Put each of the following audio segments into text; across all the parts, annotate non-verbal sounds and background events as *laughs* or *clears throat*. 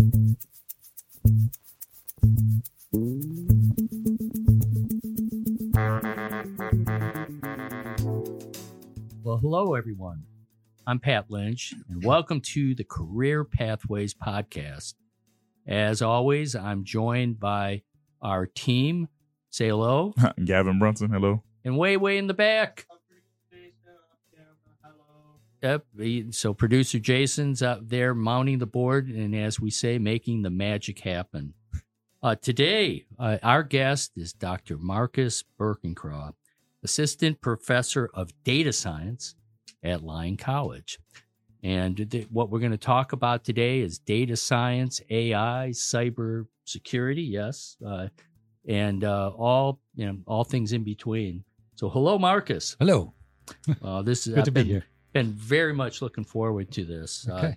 Well, hello, everyone. I'm Pat Lynch, and welcome to the Career Pathways Podcast. As always, I'm joined by our team. Say hello. *laughs* Gavin Brunson, hello. And way, way in the back. Yep. So producer Jayson's out there mounting the board, and as we say, making the magic happen. Uh, today, uh, our guest is Dr. Marcus Birkenkrahe, assistant professor of data science at Lyon College. And th- what we're going to talk about today is data science, AI, cyber security, yes, uh, and uh, all you know, all things in between. So, hello, Marcus. Hello. Uh, this is Good I've to be here. Been very much looking forward to this. Uh, Okay.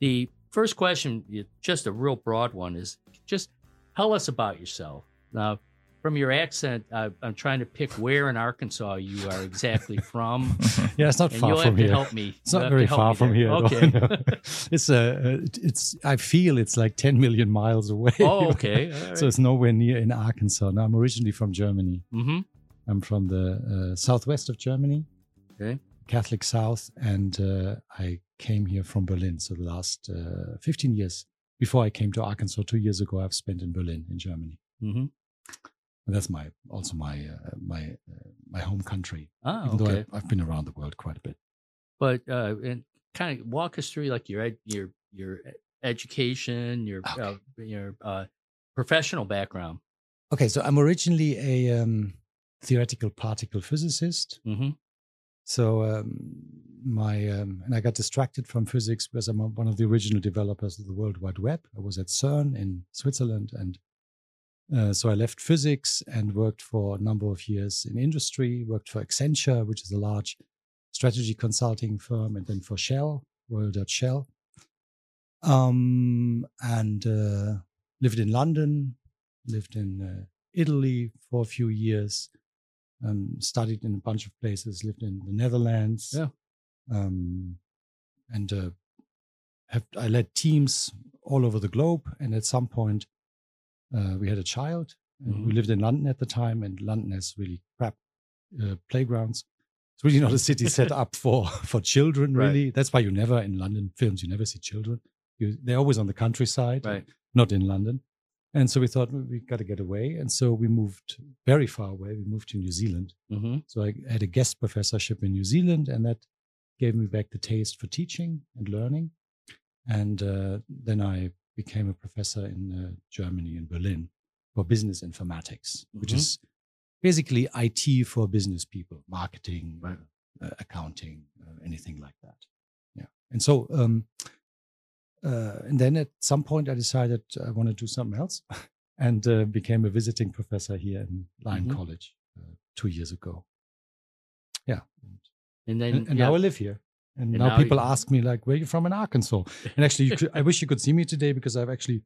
the first question, just a real broad one, is just tell us about yourself. Now, from your accent, I, I'm trying to pick where in Arkansas you are exactly *laughs* from, Yeah, it's not and far you'll from have to here. help me. It's You'll not very far from there. here. Okay. no. *laughs* it's uh, it's. I feel it's like 10 million miles away. oh, okay. *laughs* Right. so it's nowhere near in Arkansas. Now I'm originally from Germany. mm-hmm. I'm from the uh, southwest of Germany, Okay. Catholic South, and uh, I came here from Berlin. So the last uh, 15 years before I came to Arkansas two years ago, I've spent in Berlin, in Germany. Mm-hmm. And that's my also my uh, my uh, my home country. Ah, Even though okay. I've, I've been around the world quite a bit. But uh, and kind of walk us through like your ed- your your education, your uh, Okay. your uh, professional background. Okay, so I'm originally a um, theoretical particle physicist. Mm-hmm. So um, my um, and I got distracted from physics because I'm one of the original developers of the World Wide Web. I was at CERN in Switzerland, and uh, so I left physics and worked for a number of years in industry. Worked for Accenture, which is a large strategy consulting firm, and then for Shell, Royal Dutch Shell, um, and uh, lived in London, lived in uh, Italy for a few years um, studied in a bunch of places, lived in the Netherlands. Yeah. Um, and uh, have I led teams all over the globe. And at some point, uh, we had a child. And we Mhm. lived in London at the time, and London has really crap uh, playgrounds. It's really not a city set *laughs* up for for children. Right. Really, that's why you never in London films you never see children. You, they're always on the countryside, Right. not in London. And so we thought "Well, we got to get away, and so we moved very far away. We moved to New Zealand. Mm-hmm. So I had a guest professorship in New Zealand, and that gave me back the taste for teaching and learning. And uh, then I became a professor in uh, Germany, in Berlin, for business informatics, which Mhm. is basically IT for business people, marketing, Right. uh, accounting, uh, anything like that. Yeah. And so, um, uh, and then at some point, I decided I want to do something else, *laughs* and uh, became a visiting professor here in Lyon Mhm. College uh, two years ago. Yeah, And then and, and yeah, now I live here. And, And now, now people you- ask me like, "Where are you from in Arkansas?" And actually, you could, I wish you could see me today because I've actually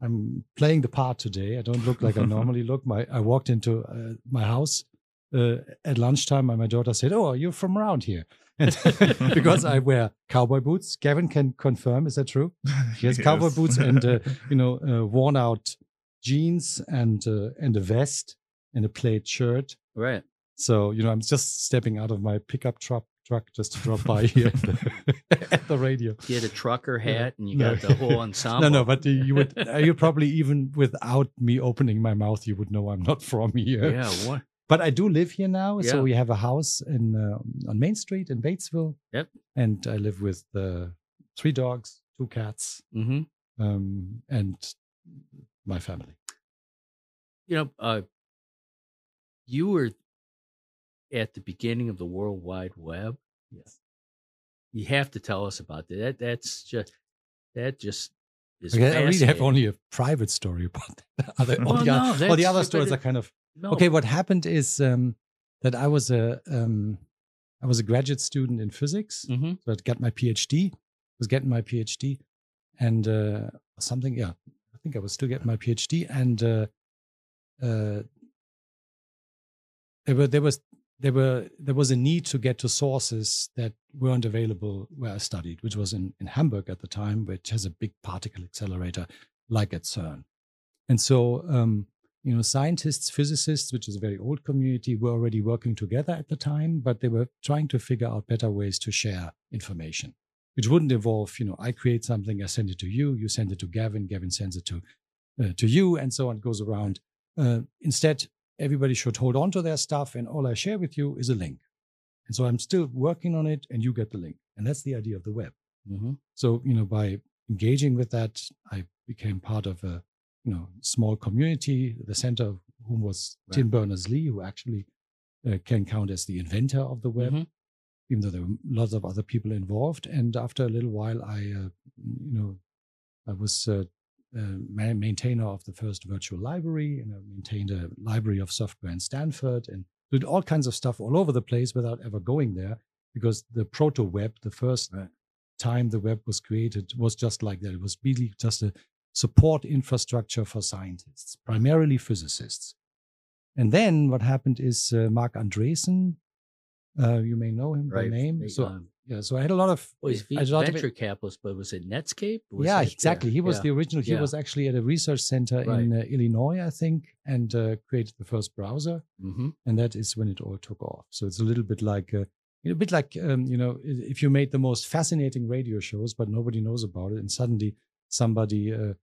I'm playing the part today. I don't look like I *laughs* normally look. My I walked into uh, my house uh, at lunchtime, and my daughter said, "Oh, you're from around here." And *laughs* because I wear cowboy boots, Gavin can confirm. Is that true? *laughs* He has cowboy boots and uh, *laughs* you know uh, worn out jeans and uh, and a vest and a plaid shirt. right. So you know, I'm just stepping out of my pickup truck truck just to drop by here at the, at the radio. You had a trucker Yeah. hat, and you No. got the whole ensemble. No, no, but uh, you would uh, you probably even without me opening my mouth, you would know I'm not from here. yeah. What? But I do live here now, Yeah. so we have a house in uh, on Main Street in Batesville. Yep. And I live with uh, three dogs, two cats, Mm-hmm. um, and my family. You know, uh, you were at the beginning of the World Wide Web. Yes. You have to tell us about that. that that's just that just is. Okay, I really have only a private story about *laughs* that. Other, all, Well, the, no, all the other stories are kind of No. okay. What happened is um, that I was a um, I was a graduate student in physics, Mm-hmm. so I got my PhD. Was getting my PhD, and uh, something. Yeah, I think I was still getting my PhD, and uh, uh, there were there was there were there was a need to get to sources that weren't available where I studied, which was in, in Hamburg at the time, which has a big particle accelerator like at CERN. And so um, you know, scientists, physicists, which is a very old community, were already working together at the time, but they were trying to figure out better ways to share information, which wouldn't involve, you know, I create something, I send it to you, you send it to Gavin, Gavin sends it to uh, to you, and so on. It goes around. Uh, instead, everybody should hold on to their stuff, and all I share with you is a link. And so I'm still working on it, and you get the link, and that's the idea of the web. Mm-hmm. So you know, by engaging with that, I became part of a you know small community. The center of whom was right. Tim Berners Lee, who actually uh, can count as the inventor of the web, mm-hmm. even though there were lots of other people involved. And after a little while, I uh, you know I was uh, uh maintainer of the first virtual library, and I maintained a library of software in Stanford, and did all kinds of stuff all over the place without ever going there, because the proto web, the first right. time the web was created, was just like that. It was really just a support infrastructure for scientists, primarily physicists. And then what happened is uh, Marc Andreessen, uh, you may know him right. by name. So um, yeah, so I had a lot of. Well, he's a venture capitalist, but was it Netscape? Was yeah, it, exactly. Yeah, he was yeah. the original. He yeah. was actually at a research center right. in uh, Illinois, I think, and uh, created the first browser. Mm-hmm. And that is when it all took off. So it's a little bit like. Uh, a bit like um, you know, if you made the most fascinating radio shows, but nobody knows about it, and suddenly somebody uh,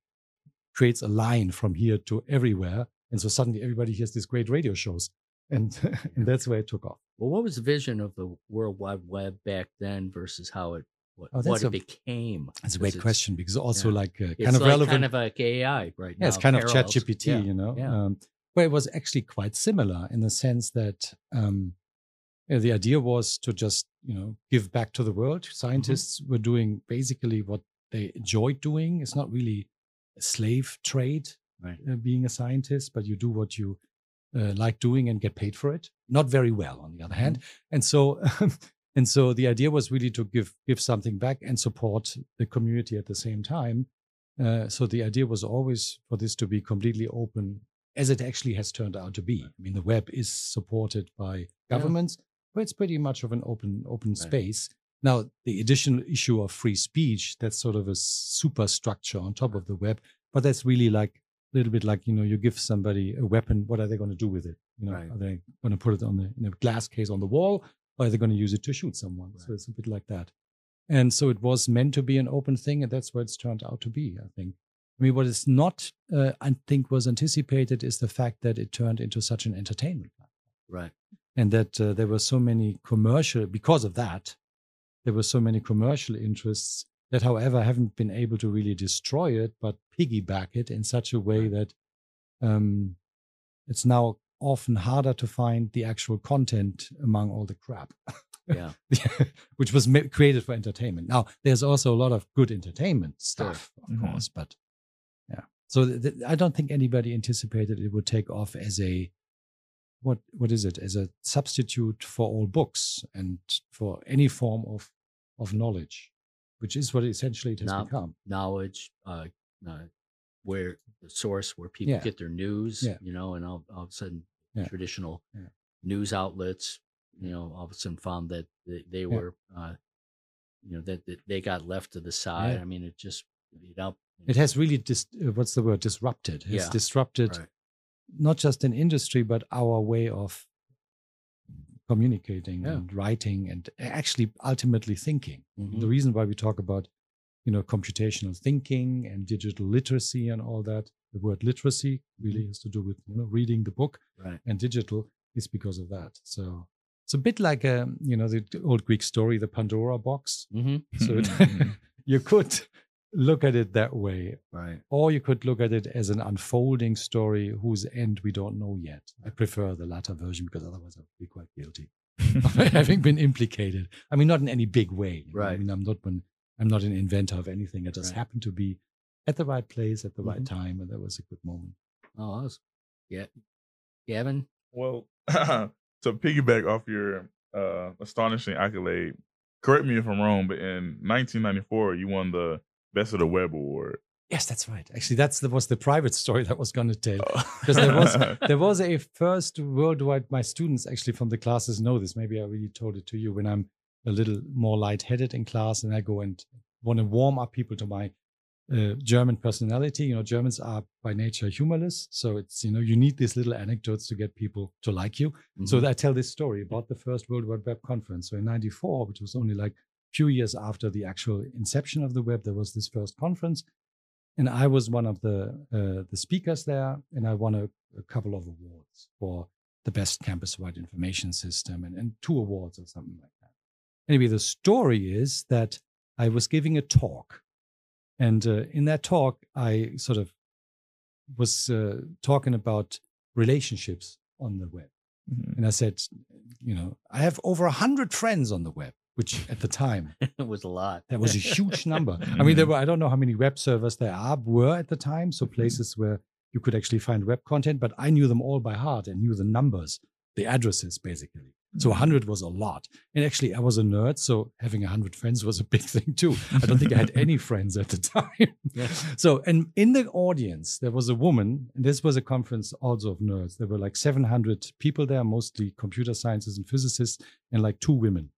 creates a line from here to everywhere. And so suddenly everybody hears these great radio shows. And, *laughs* and that's where it took off. Well, what was the vision of the World Wide Web back then versus how it what, oh, what it became? That's a great question because also yeah. like uh, kind it's of like relevant. kind of like AI right yeah, now. it's kind parallels. of chat GPT, yeah. you know. Yeah. Um, but it was actually quite similar in the sense that um, the idea was to just, you know, give back to the world. Mm-hmm. Scientists mm-hmm. were doing basically what they enjoyed doing. It's not really a slave trade, right. uh, being a scientist, but you do what you uh, like doing and get paid for it. Not very well, on the other mm-hmm. hand. And so, *laughs* and so the idea was really to give give something back and support the community at the same time. Uh, so the idea was always for this to be completely open, as it actually has turned out to be. I mean, the web is supported by governments, yeah. but it's pretty much of an open open right. space. Now, the additional issue of free speech, that's sort of a superstructure on top of the web, but that's really like a little bit like, you know, you give somebody a weapon, what are they going to do with it? You know, right. are they going to put it on the in a glass case on the wall, or are they going to use it to shoot someone? Right. So it's a bit like that. And so it was meant to be an open thing, and that's what it's turned out to be, I think. I mean, what is not, uh, I think, was anticipated is the fact that it turned into such an entertainment Right. And that uh, there were so many commercial, because of that, there were so many commercial interests that, however, haven't been able to really destroy it, but piggyback it in such a way that um, it's now often harder to find the actual content among all the crap. Yeah. *laughs* Which was created for entertainment. Now, there's also a lot of good entertainment stuff, sure. of mm-hmm. course, but yeah. So th- th- I don't think anybody anticipated it would take off as a what what is it as a substitute for all books and for any form of of knowledge, which is what essentially it has become. Knowledge, uh, uh, where the source where people yeah. get their news, yeah. you know, and all, all of a sudden yeah. traditional news outlets, you know, all of a sudden found that they, they were, uh, you know, that, that, they got left to the side. I mean, it just, you know, it has really dis- uh, what's the word disrupted. It's disrupted right. Not just an industry but our way of communicating yeah. and writing and actually ultimately thinking. Mm-hmm. The reason why we talk about, you know, computational thinking and digital literacy and all that, the word literacy really mm-hmm. has to do with, you know, reading the book right. and digital is because of that. So it's a bit like, a, um, you know, the old Greek story, the Pandora box. Mm-hmm. So it, *laughs* *laughs* you could look at it that way. Right. Or you could look at it as an unfolding story whose end we don't know yet. I prefer the latter version because otherwise I'd be quite guilty *laughs* of *laughs* having been implicated. I mean, not in any big way. Right. I mean, I'm not one, I'm not an inventor of anything. I just right. happened to be at the right place at the mm-hmm. right time, and that was a good moment. Oh, was, yeah, Gavin. Well, *clears throat* to piggyback off your uh, astonishing accolade, correct me if I'm wrong, but in 1994 you won the Best of the Web Award. Yes, that's right. Actually, that's the, was the private story that I was going to tell. Because there was *laughs* there was a first worldwide. My students actually from the classes know this. Maybe I already told it to you when I'm a little more lightheaded in class and I go and want to warm up people to my uh, German personality. You know, Germans are by nature humorless, so it's you know you need these little anecdotes to get people to like you. So Mhm. I tell this story about the first World Wide Web conference. So in '94, which was only like few years after the actual inception of the web, there was this first conference, and I was one of the uh, the speakers there, and I won a, a couple of awards for the best campus-wide information system, and, and two awards or something like that. Anyway, the story is that I was giving a talk, and uh, in that talk, I sort of was uh, talking about relationships on the web. Mhm. And I said, you know, I have over a hundred friends on the web, which at the time *laughs* it was a lot. that was a huge number. *laughs* I mean, there were I don't know how many web servers there are were at the time, so mm-hmm. places where you could actually find web content, but I knew them all by heart and knew the numbers, the addresses basically. So 100 mm-hmm. was a lot. And actually, I was a nerd, so having 100 friends was a big *laughs* thing too. I don't think I had any friends at the time. Yeah. So, and in the audience, there was a woman, and this was a conference also of nerds. There were like 700 people there, mostly computer scientists and physicists, and like two women.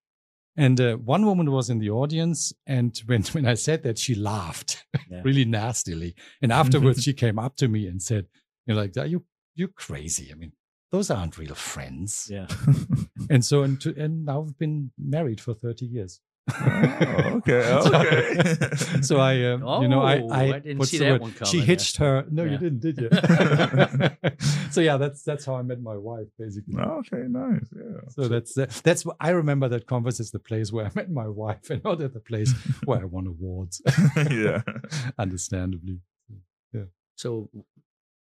And uh, one woman was in the audience, and when, *laughs* when I said that, she laughed Yeah. *laughs* really nastily. And afterwards, *laughs* she came up to me and said, "You're like, are you you crazy? I mean, those aren't real friends." Yeah. And so, and, to, and now I've been married for 30 years. Oh, okay. *laughs* Okay. *laughs* so I, um, you know, I, Oh, I, I didn't what's see that word? one She coming. hitched her. No, Yeah. you didn't, did you? *laughs* so yeah, that's that's how I met my wife, basically. okay. Nice. Yeah. So that's the, that's what I remember. That conference is the place where I met my wife, and not at the place where I won awards. yeah. Understandably. Yeah. So,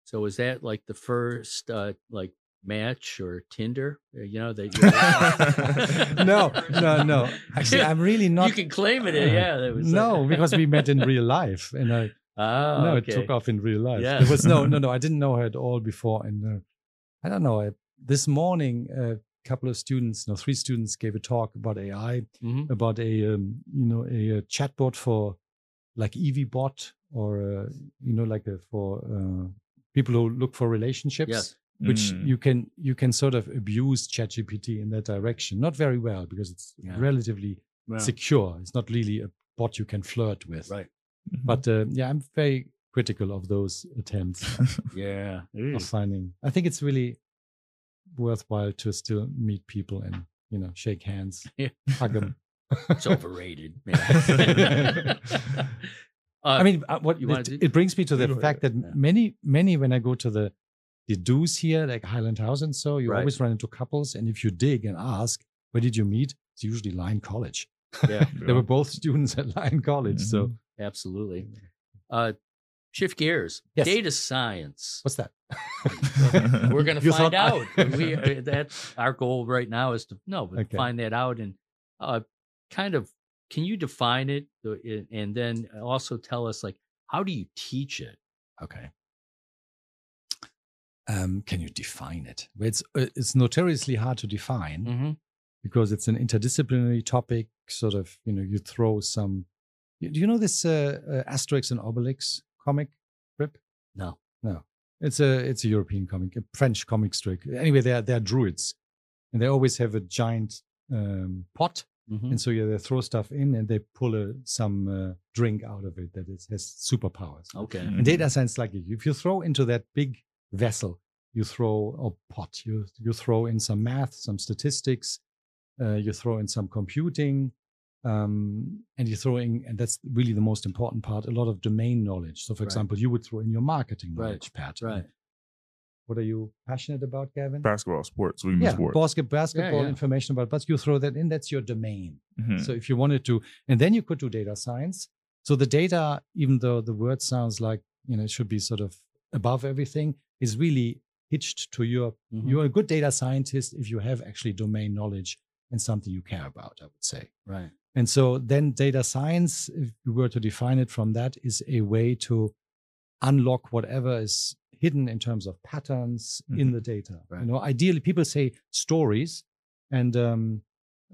so was that like the first uh like match or Tinder? Uh, You know that. *laughs* no, no, no. Actually, *laughs* I'm really not. you can claim it. Yeah. Uh, no, because we met in real *laughs* life, and I Oh, no, okay. it took off in real life. Yeah. There was no, no, no. I didn't know her at all before, and uh, I don't know. I, this morning, a couple of students, no, three students, gave a talk about AI, Mhm. about a um, you know a, uh chatbot for like EVBot or uh, you know like a, for uh, people who look for relationships. Yes. Which Mm. you can you can sort of abuse ChatGPT in that direction, not very well because it's Yeah. relatively Yeah. secure. It's not really a bot you can flirt with. Right. Mhm. But uh, yeah, I'm very critical of those attempts *laughs* Yeah. of finding. I think it's really worthwhile to still meet people and you know shake hands, *laughs* Yeah. hug them. It's overrated. *laughs* man. Uh, I mean, uh, what you it, it brings me to the fact that Yeah. many, many when I go to the the do's here, like Highland House and so, you Right. always run into couples, and if you dig and ask, where did you meet? It's usually Lyon College. yeah, *laughs* They were both students at Lyon College. So Mhm. absolutely. Uh, shift gears. Yes. Data science. what's that? *laughs* We're going *laughs* to find I- out. we uh, that's our goal right now is to no, but Okay. find that out and uh, kind of can you define it and then also tell us like how do you teach it? Okay. Um, can you define it? Well, It's uh, it's notoriously hard to define Mm-hmm. because it's an interdisciplinary topic. Sort of, you know, you throw some. Do you know this uh, uh, Asterix and Obelix comic strip? No. No, it's a it's a European comic, a French comic strip. Anyway, they're they're druids, and they always have a giant um, pot, Mm-hmm. and so yeah, they throw stuff in and they pull a, some uh, drink out of it that is, has superpowers. Okay. And data science, like if you throw into that big vessel, you throw a pot, you you throw in some math, some statistics, uh, you throw in some computing, um, and you throw in, and that's really the most important part, a lot of domain knowledge. So, for Right. example, you would throw in your marketing Right, knowledge, Pat. right. What are you passionate about, Gavin? Basketball, sports. We mean yeah, sports. basket, basketball yeah. information about, but you throw that in. That's your domain. Mhm. So if you wanted to, and then you could do data science. So the data, even though the word sounds like you know it should be sort of above everything, is really hitched to your. Mhm. You're a good data scientist if you have actually domain knowledge and something you care about. I would say. Right. And so then data science, if you were to define it from that, is a way to unlock whatever is hidden in terms of patterns in Mhm. the data. Right. You know, ideally people say stories and um,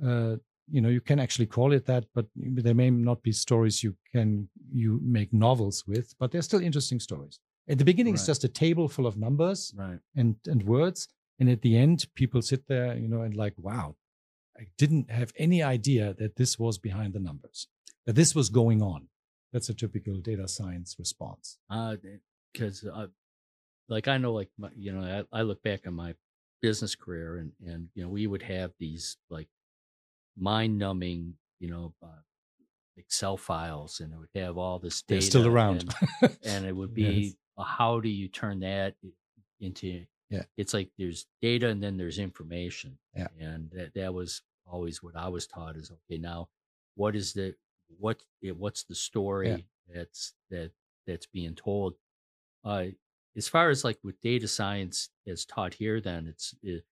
uh, you know you can actually call it that but there may not be stories you can you make novels with but they're still interesting stories at the beginning it's just a table full of numbers Right. and and words and at the end people sit there you know and like wow i didn't have any idea that this was behind the numbers that this was going on that's a typical data science response Uh, because uh, like I know, like my, you know, I, I look back on my business career, and and you know, we would have these like mind-numbing, you know, uh, Excel files, and it would have all this they're data. still around and, *laughs* and it would be Yes. Uh, how do you turn that into? Yeah. it's like there's data and then there's information. Yeah. and that that was always what I was taught is okay. Now, what is the what? What's the story that's that that's being told? Uh, as far as like with data science as taught here, then it's it,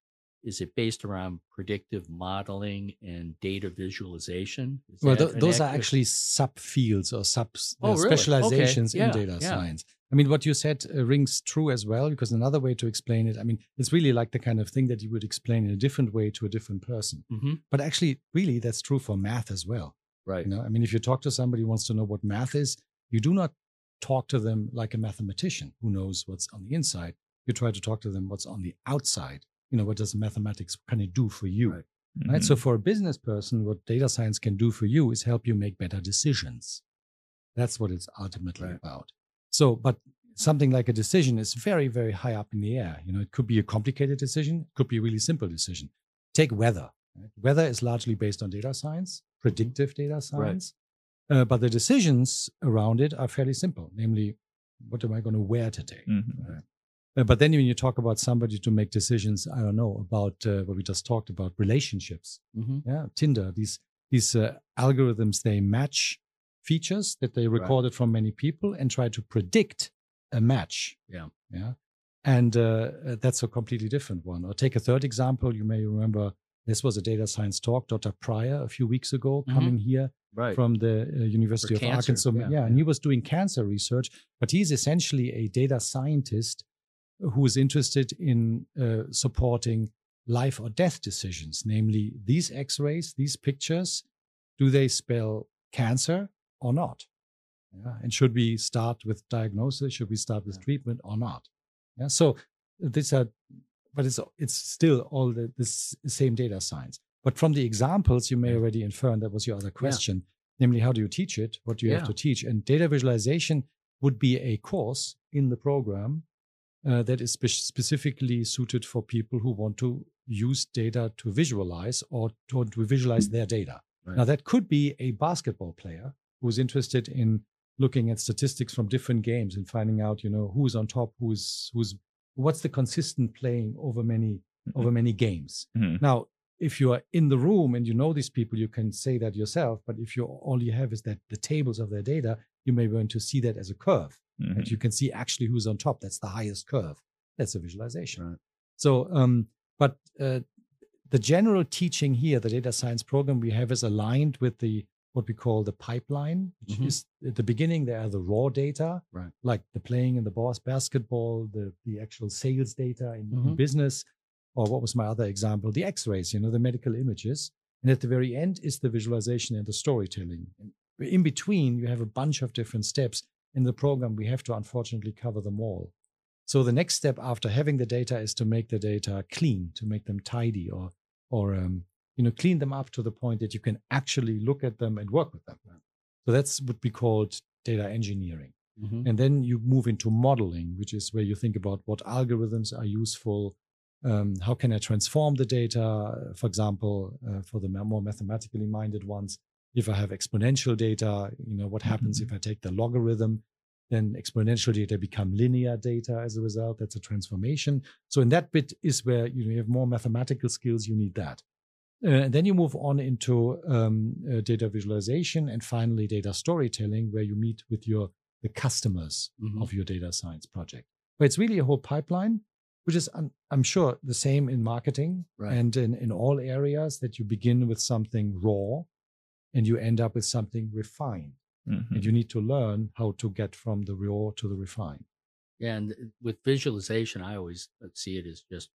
is it based around predictive modeling and data visualization? Is well th- those are actually subfields or sub Oh, uh, really? Okay. specializations Yeah, in data yeah. science i mean what you said uh, rings true as well because another way to explain it i mean it's really like the kind of thing that you would explain in a different way to a different person Mhm. but actually really that's true for math as well right. you know i mean if you talk to somebody who wants to know what math is you do not talk to them like a mathematician who knows what's on the inside you try to talk to them what's on the outside you know what does mathematics kind of do for you Right. right? So for a business person, what data science can do for you is help you make better decisions. That's what it's ultimately Right. about. So, but something like a decision is very, very high up in the air. You know, it could be a complicated decision, it could be a really simple decision. Take weather. right? Weather is largely based on data science, predictive data science. Uh, but the decisions around it are fairly simple, namely, what am I going to wear today? Mhm. Uh, but then when you talk about somebody to make decisions, I don't know about uh, what we just talked about, relationships. Mhm. Yeah, Tinder. These these uh, algorithms they match features that they Right. recorded from many people and try to predict a match. Yeah. yeah, and uh, uh, that's a completely different one. Or take a third example. You may remember this was a data science talk. Dr. Pryor a few weeks ago Mhm. coming here Right. from the uh, University of cancer, Arkansas. yeah, Yeah, and he was doing cancer research, but he's essentially a data scientist who is interested in uh, supporting life or death decisions, namely these X-rays, these pictures, do they spell cancer or not? Yeah, and should we start with diagnosis? Should we start with Yeah. treatment or not? Yeah, so these are, but it's it's still all the this same data science. But from the examples, you may already infer, and that was your other question, namely how do you teach it? What do you have to teach? And data visualization would be a course in the program uh, that is spe- specifically suited for people who want to use data to visualize or to, to visualize their data. Right. Now, that could be a basketball player who's interested in looking at statistics from different games and finding out, you know, who's on top, who's who's what's the consistent playing over many over many games. Mhm. Now, if you are in the room and you know these people, you can say that yourself. But if you all you have is that the tables of their data, you may want to see that as a curve, Mhm. and you can see actually who's on top. That's the highest curve. That's a visualization. Right. So, um, but uh, the general teaching here, the data science program we have, is aligned with the what we call the pipeline, which Mhm. is at the beginning there are the raw data, Right. like the playing in the boss basketball, the the actual sales data in, in Mhm. business, or what was my other example, the X-rays, you know, the medical images, and at the very end is the visualization and the storytelling. And in between, you have a bunch of different steps in the program. We have to unfortunately cover them all. So the next step after having the data is to make the data clean, to make them tidy, or or um, you know clean them up to the point that you can actually look at them and work with them. So that's what we called data engineering. Mhm. And then you move into modeling, which is where you think about what algorithms are useful. Um, how can I transform the data? For example, uh, for the more mathematically minded ones, if I have exponential data, you know, what happens if I take the logarithm? Then exponential data become linear data as a result. That's a transformation. So in that bit is where you, know, you have more mathematical skills. You need that. Uh, and then you move on into um, uh, data visualization and finally data storytelling, where you meet with your the customers Mhm. of your data science project. But it's really a whole pipeline, which is, I'm, I'm sure, the same in marketing Right. and in, in all areas that you begin with something raw and you end up with something refined. Mhm. And you need to learn how to get from the raw to the refined. Yeah, and uh, with visualization, I always uh, see it as just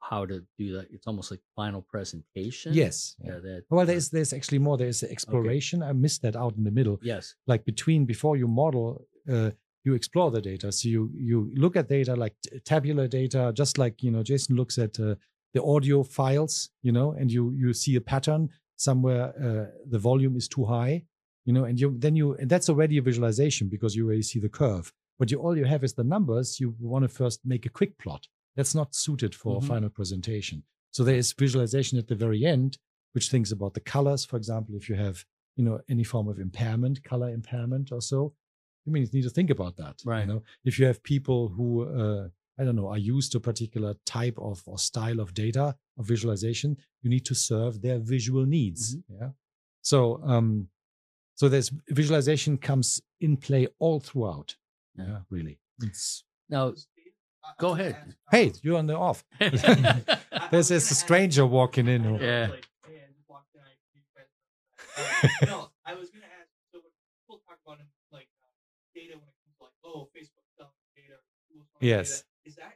how to do that. It's almost like final presentation. Yes. Yeah. That. Well, there's there's actually more. There's the exploration. I missed that out in the middle. Yes. Like between before you model, uh, you explore the data. So you you look at data like tabular data, just like you know Jayson looks at uh, the audio files, you know, and you you see a pattern somewhere. Uh, the volume is too high, you know, and you then you and that's already a visualization because you already see the curve. But you all you have is the numbers. You want to first make a quick plot. That's not suited for Mhm. a final presentation. So there is visualization at the very end, which thinks about the colors. For example, if you have you know any form of impairment, color impairment or so, you mean you need to think about that. Right. You know, if you have people who uh, I don't know are used to a particular type of or style of data of visualization, you need to serve their visual needs. Yeah. So um, so there's visualization comes in play all throughout. Yeah. Yeah, really. It's Now, go ahead. hey, you're on the off. There's, *laughs* *laughs* there's a stranger walking in. who- Yeah. no, I was gonna ask. So when people talk about like uh, data when it comes to like, oh, Facebook selling data, Google selling Yes. data, is that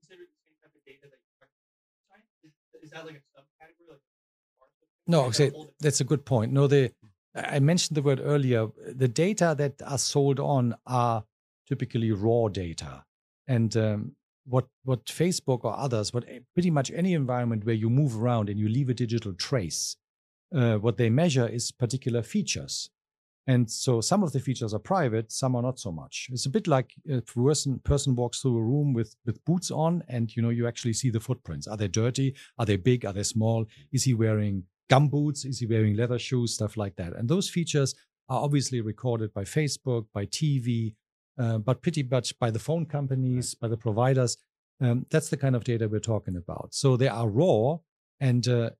considered the same type of data that you science? Is, is that like a subcategory? Like parts of it? No, Or say, a whole different- that's a good point. No, the I mentioned the word earlier. The data that are sold on are typically raw data, and um, what what Facebook or others, what pretty much any environment where you move around and you leave a digital trace, uh, what they measure is particular features. And so some of the features are private, some are not so much. It's a bit like a person person walks through a room with with boots on, and you know you actually see the footprints. Are they dirty? Are they big? Are they small? Is he wearing gum boots? Is he wearing leather shoes? Stuff like that. And those features are obviously recorded by Facebook, by TV, uh, but pretty much by the phone companies, by the providers. Um, that's the kind of data we're talking about. So they are raw and uh,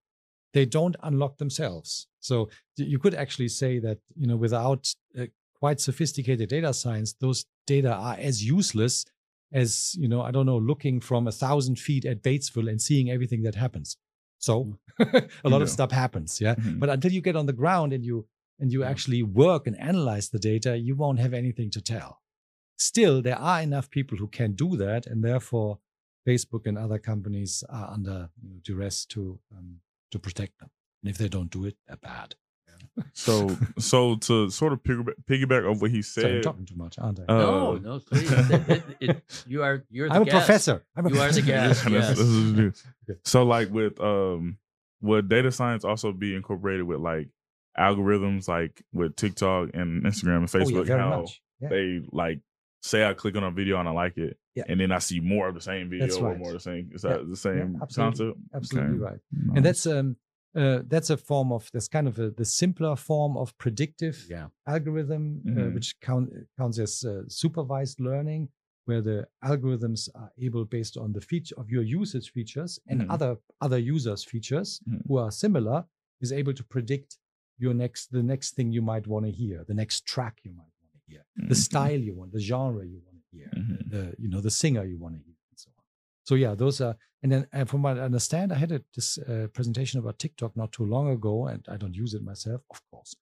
they don't unlock themselves. So you could actually say that you know without uh, quite sophisticated data science, those data are as useless as you know I don't know looking from a thousand feet at Batesville and seeing everything that happens. So *laughs* a lot of stuff happens, yeah. Mhm. But until you get on the ground and you and you actually work and analyze the data, you won't have anything to tell. Still, there are enough people who can do that, and therefore, Facebook and other companies are under you know, duress to um, to protect them. And if they don't do it, they're bad. So, so to sort of piggyback, piggyback on what he *laughs* Sorry, I'm said, talking too much, aren't I? uh, no, no, please. It- it- it- you are you're the I'm a guest. professor. I'm a You are the guest. That's- *laughs* yes. this is new. So, like with um, would data science also be incorporated with like algorithms, like with TikTok and Instagram and Facebook? Oh, yeah, Facebook? very how much. Yeah. they like say I click on a video and I like it, Yeah. and then I see more of the same video That's or more of the same. Is Yeah, that the same absolutely, concept? Absolutely Okay. right. Nice. And that's um uh, that's a form of that's kind of a, the simpler form of predictive Yeah. algorithm, uh, Mhm. which count, counts as uh, supervised learning, where the algorithms are able, based on the feature of your usage features and Mhm. other other users' features Mhm. who are similar, is able to predict your next the next thing you might want to hear, the next track you might want to hear, the Mhm. style you want, the genre you want to hear, Mhm. the you know the singer you want to hear, and so on. So yeah, those are. And then, uh, from what I understand, I had a, this uh, presentation about TikTok not too long ago, and I don't use it myself, of course.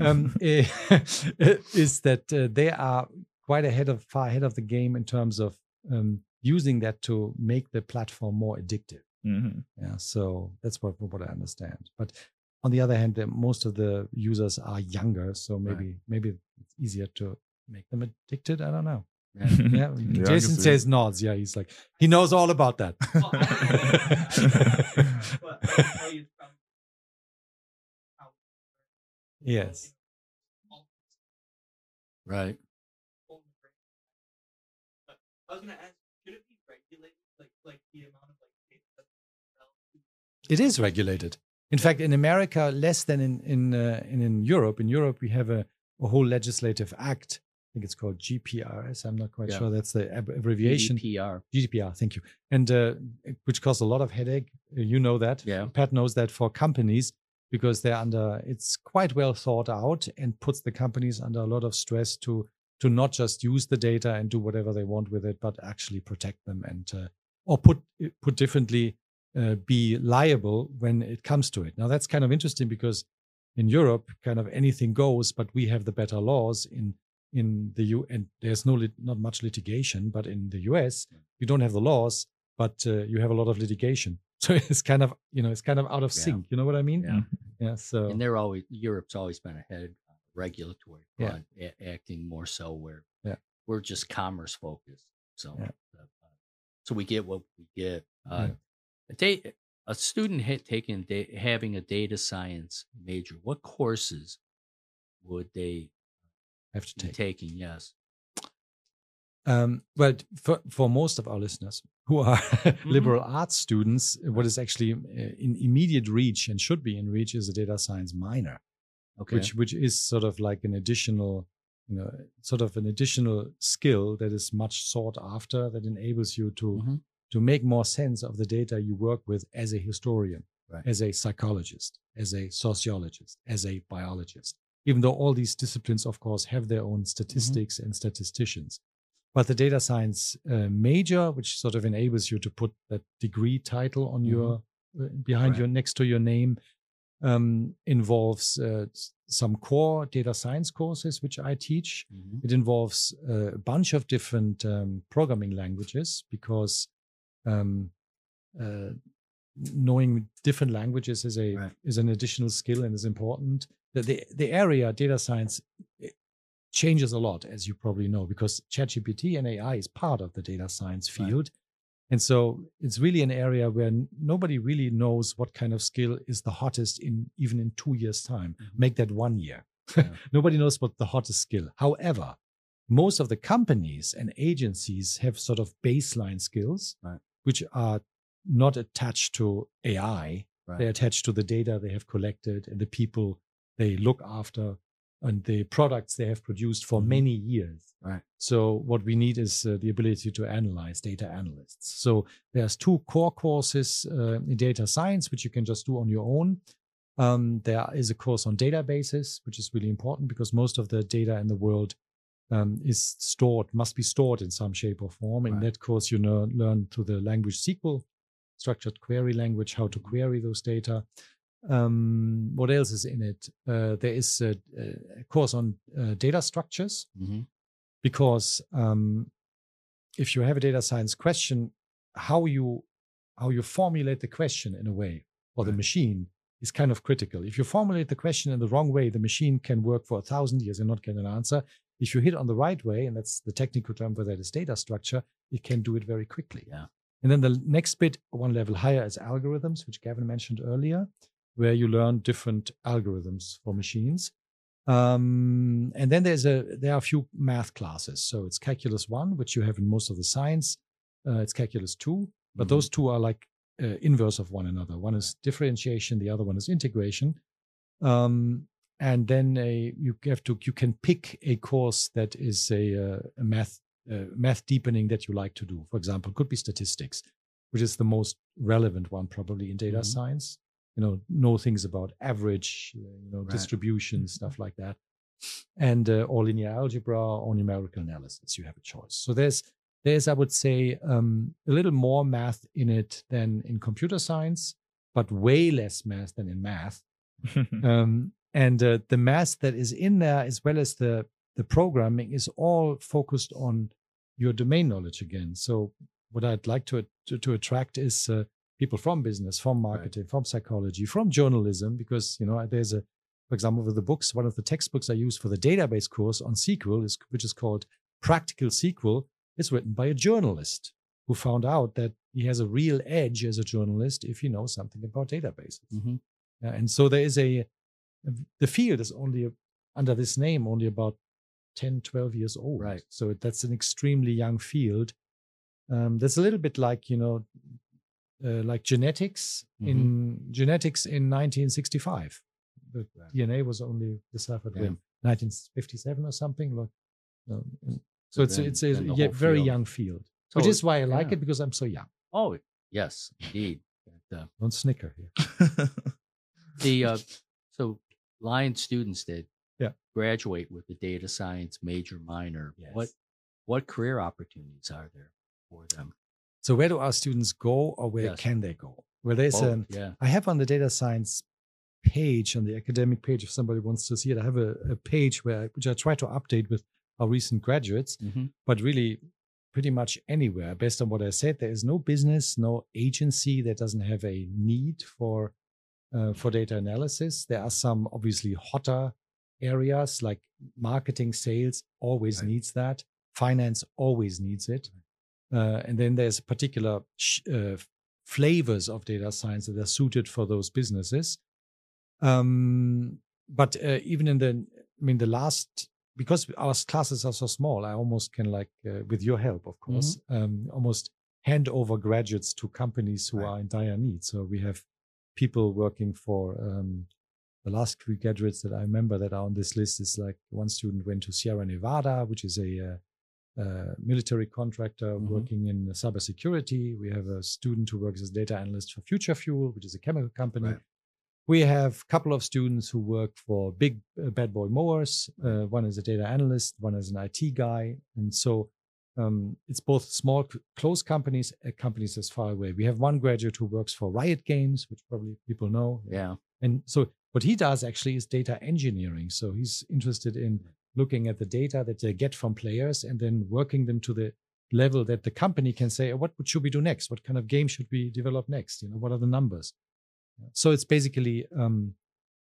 um, *laughs* eh, *laughs* is that uh, they are quite ahead of far ahead of the game in terms of um, using that to make the platform more addictive. Mhm. Yeah, so that's what what I understand. But on the other hand, most of the users are younger, so maybe maybe it's easier to make them addicted. I don't know. Yeah. *laughs* Yeah, *laughs* Yeah, Jayson see says nods. Yeah, he's like he knows all about that. But I can tell you from how- Yes. Right. I was gonna ask, should it be regulated, like like the amount of like data that's sell to- It is regulated. In fact, in America, less than in in uh, in, in Europe. In Europe, we have a, a whole legislative act. I think it's called GPRS. I'm not quite Yeah. sure that's the ab- abbreviation. GDPR. GDPR. Thank you. And uh, which caused a lot of headache. Uh, You know that. Yeah. Pat knows that for companies because they're under. It's quite well thought out and puts the companies under a lot of stress to to not just use the data and do whatever they want with it, but actually protect them and uh, or put put differently, uh, be liable when it comes to it. Now that's kind of interesting because in Europe, kind of anything goes, but we have the better laws in in the U. And there's no lit, not much litigation, but in the US, you don't have the laws. but uh, you have a lot of litigation. *laughs* So it's kind of you know it's kind of out of Yeah. sync. You know what I mean? Yeah. Yeah. So and they're always Europe's always been ahead uh, regulatory Yeah. a- acting more so where Yeah. we're just commerce focused. So Yeah. uh, so we get what we get. Uh. A, da- a student ha- taking da- having a data science major, what courses would they have to be take. taking? Yes. Um, well, for, for most of our listeners who are *laughs* Mm-hmm. liberal arts students, what is actually uh, in immediate reach and should be in reach is a data science minor, Okay. which which is sort of like an additional, you know, sort of an additional skill that is much sought after that enables you to Mhm. To make more sense of the data you work with as a historian, Right. as a psychologist, as a sociologist, as a biologist. Even though all these disciplines, of course, have their own statistics and statisticians. But the data science uh, major, which sort of enables you to put that degree title on your uh, behind Right. your next to your name, um, involves uh, some core data science courses, which I teach. Mhm. It involves uh, a bunch of different um, programming languages because um, uh, knowing different languages is a Right. is an additional skill and is important. The, the the area data science changes a lot, as you probably know, because ChatGPT and AI is part of the data science Right. field. And so it's really an area where nobody really knows what kind of skill is the hottest in even in two years' time. Mhm. Make that one year. Yeah. *laughs* Nobody knows what the hottest skill. However, most of the companies and agencies have sort of baseline skills, Right. Which are not attached to AI. Right. They're attached to the data they have collected and the people they look after and the products they have produced for Mhm. many years. Right. So what we need is uh, the ability to analyze data analysts. So there's two core courses uh, in data science, which you can just do on your own. Um, there is a course on databases, which is really important because most of the data in the world um, is stored, must be stored in some shape or form. In Right. that course, you learn, learn through the language SQL, structured query language, how to query those data. Um, what else is in it? Uh, there is a, a course on uh, data structures Mhm. because um, if you have a data science question, how you how you formulate the question in a way or the machine is kind of critical. If you formulate the question in the wrong way, the machine can work for a thousand years and not get an answer. If you hit on the right way, and that's the technical term for that is data structure, it can do it very quickly. Yeah. And then the next bit, one level higher, is algorithms, which Gavin mentioned earlier, where you learn different algorithms for machines. Um, and then there's a there are a few math classes. So it's calculus one, which you have in most of the science. Uh, it's calculus two, but Mhm. those two are like uh, inverse of one another. One is differentiation, the other one is integration. Um, and then a, you have to you can pick a course that is a, uh, a math uh, math deepening that you like to do. For example, could be statistics, which is the most relevant one probably in data Mhm. science. You know, know things about average, uh, you know, Right. distribution, stuff like that, and uh, or linear algebra or numerical analysis. You have a choice. So there's there's I would say um, a little more math in it than in computer science, but way less math than in math. *laughs* Um, and uh, the math that is in there, as well as the the programming, is all focused on your domain knowledge again. So what I'd like to to, to attract is uh, people from business, from marketing, from psychology, from journalism, because you know there's a, for example, with the books, one of the textbooks I use for the database course on SQL is which is called Practical SQL. It's written by a journalist who found out that he has a real edge as a journalist if he knows something about databases. Mhm. Uh, and so there is a, the field is only under this name only about 10, 12 years old. Right. So that's an extremely young field. Um, that's a little bit like, you know, uh, like genetics in genetics in 1965. The Right. DNA was only discovered Yeah. when 1957 or something. Like, um, so, it's then- it's a yeah, very field- young field, So which is why I like yeah. it because I'm so young. Oh, yes, indeed. But, uh, Don't snicker here. *laughs* the uh, so Lyon students that Yeah. graduate with the data science major minor what Yes. what career opportunities are there for them So where do our students go, or where Yes. can they go? Well, there's Both, um, yeah I have on the data science page on the academic page. If somebody wants to see it, I have a, a page where I, which I try to update with our recent graduates. Mhm. But really, pretty much anywhere. Based on what I said, there is no business, no agency that doesn't have a need for uh, for data analysis. There are some obviously hotter areas like marketing, sales always Right. needs that. Finance always needs it. Uh, and then there's particular sh- uh, flavors of data science that are suited for those businesses. Um, but uh, even in the, I mean, the last, because our classes are so small, I almost can like, uh, with your help, of course, um, almost hand over graduates to companies who Right. are in dire need. So we have people working for um, the last three graduates that I remember that are on this list is like one student went to Sierra Nevada, which is a uh, uh, military contractor Mhm. working in cybersecurity. We have a student who works as data analyst for FutureFuel, which is a chemical company. Right. We have a couple of students who work for big uh, bad boy mowers. Uh, one is a data analyst, one is an IT guy, and so um, it's both small, close companies, uh, companies as far away. We have one graduate who works for Riot Games, which probably people know. Yeah. And so what he does actually is data engineering. So he's interested in looking at the data that they get from players and then working them to the level that the company can say, "Oh, what should we do next? What kind of game should we develop next? You know, what are the numbers? So it's basically um,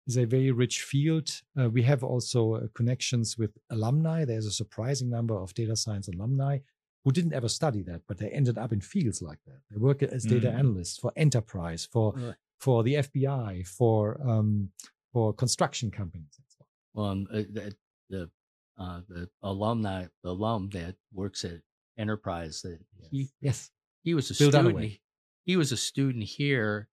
is a very rich field. Uh, we have also uh, connections with alumni. There's a surprising number of data science alumni who didn't ever study that, but they ended up in fields like that. They work as data Mm. analysts for enterprise, for Right. for the FBI, for um, for construction companies. and so on. Well, um, uh, the the, uh, the alumni, the alum that works at Enterprise, that he Yes. he was a Bill student. Dunaway. He was a student here.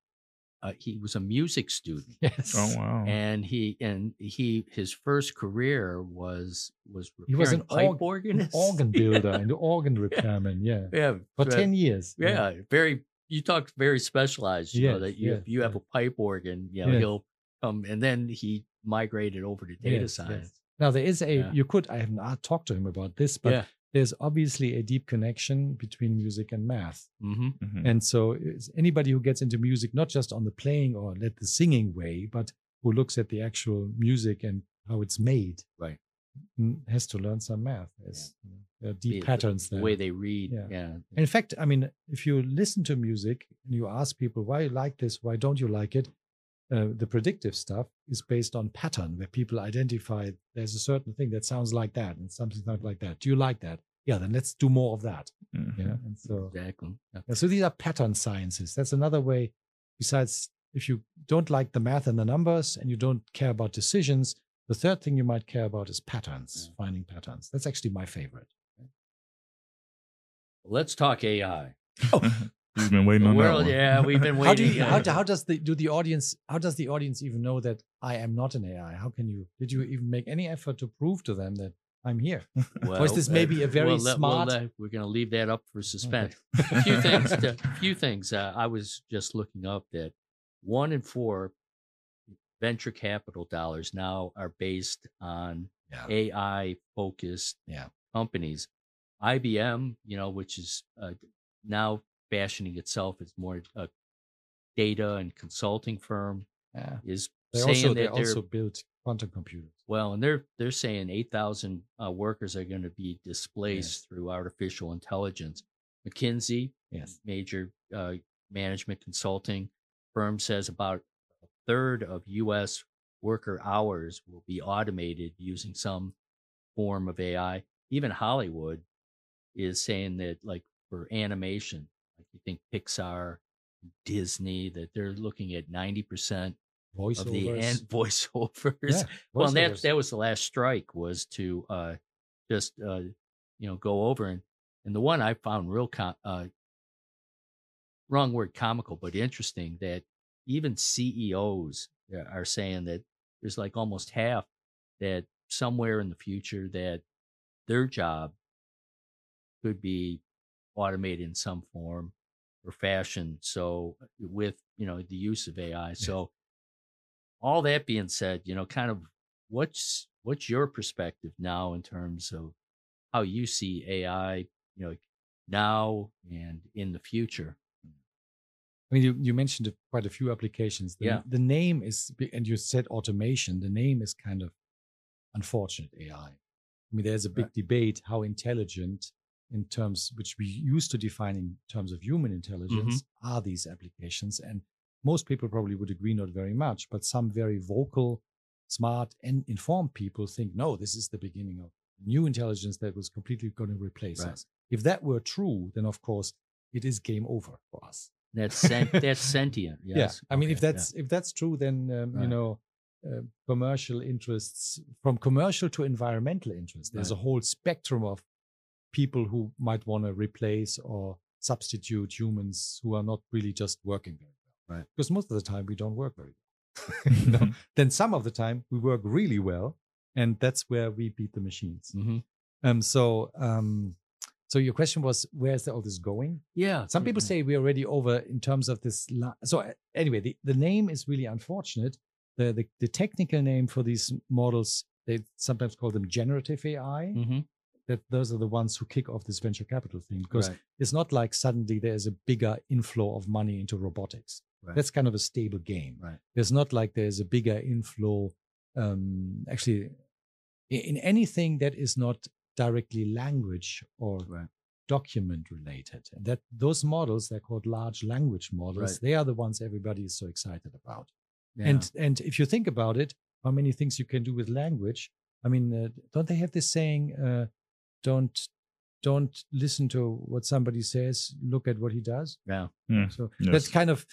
Uh, he was a music student, Yes. Oh wow. and he and he his first career was was He was an pipe org- organist, Organ *laughs* builder and organ repairman. Yeah. yeah, For uh, 10 years. Yeah, very. You talked very specialized. You know that you yes, if you have a pipe organ, you know Yes. he'll come, and then he migrated over to data Yes, science. yes. Now there is a Yeah. you could I have not talked to him about this, but Yeah. There's obviously a deep connection between music and math. Mm-hmm. Mhm. And so anybody who gets into music, not just on the playing or let the singing way, but who looks at the actual music and how it's made, Right. mm, has to learn some math. There's, you know, there are deep patterns the there. The way they read. Yeah. Yeah, In fact, I mean, if you listen to music and you ask people why you like this, why don't you like it, uh, the predictive stuff is based on pattern, where people identify there's a certain thing that sounds like that and something not like that. Do you like that? Yeah, then let's do more of that. Mhm. Yeah, and so exactly. Yeah. yeah, so these are pattern sciences. That's another way. Besides, if you don't like the math and the numbers and you don't care about decisions, the third thing you might care about is patterns, finding patterns. That's actually my favorite. Let's talk AI. Oh. *laughs* You've been waiting The on world, that one. yeah, we've been *laughs* How do waiting. you, how, do- how does the do the audience how does the audience even know that I am not an AI? How can you did you even make any effort to prove to them that I'm here? *laughs* well, this uh, maybe a very we'll let- we'll smart- let- we're going to leave that up for suspense. *laughs* a few things. To, a few things. Uh, I was just looking up that one in four venture capital dollars now are based on Yeah. AI focused Yeah. companies. IBM, you know, which is uh, now fashioning itself as more a data and consulting firm, Yeah. is They saying also that they they're also built quantum computers. well, and they're they're saying eight thousand uh, workers are going to be displaced through artificial intelligence. McKinsey, Yes. major uh, management consulting firm, says about a third of U.S. worker hours will be automated using some form of AI. Even Hollywood is saying that, like for animation, like you think Pixar, Disney, that they're looking at ninety percent Voiceovers. of the and *laughs* voiceovers. Yeah, Well, and that that was the last strike was to uh, just uh, you know go over and and the one I found real com- uh, wrong word comical but interesting that even CEOs are saying that there's like almost half that somewhere in the future that their job could be automated in some form or fashion. So with you know the use of AI, so all that being said, you know, kind of what's what's your perspective now in terms of how you see AI, you know, now and in the future? Hmm. I mean, you, you mentioned quite a few applications. The, Yeah. The name is, and you said automation. The name is kind of unfortunate AI. I mean, there's a big Right. debate how intelligent in terms which we used to define in terms of human mm-hmm. intelligence are these applications. And most people probably would agree not very much, but some very vocal, smart, and informed people think, no, this is the beginning of new intelligence that was completely going to replace Right. us. If that were true, then of course it is game over for us. That's sen- that's sentient. *laughs* Yes. Yeah, I mean, if Okay, yeah. that's if that's true, then um, you know, uh, commercial interests from commercial to environmental interests. There's a whole spectrum of people who might want to replace or substitute humans who are not really just working well. Right. Because most of the time we don't work very *laughs* well. you *laughs* know? Then some of the time we work really well, and that's where we beat the machines. Mhm. Um. So um. So your question was, where's all this going? Yeah. Some people say we're already over in terms of this. La- so uh, anyway, the, the name is really unfortunate. The, the the technical name for these models, they sometimes call them generative AI. Mhm. That those are the ones who kick off this venture capital thing because Right. it's not like suddenly there's a bigger inflow of money into robotics. Right. That's kind of a stable game. Right. There's not like there's a bigger inflow. Um, actually, in anything that is not directly language or Right. document related. And that those models, they're called large language models. Right. They are the ones everybody is so excited about. Yeah. And and if you think about it, how many things you can do with language? I mean, uh, don't they have this saying? Uh, don't don't listen to what somebody says. Look at what he does. yeah. Hmm. So Yes. that kind of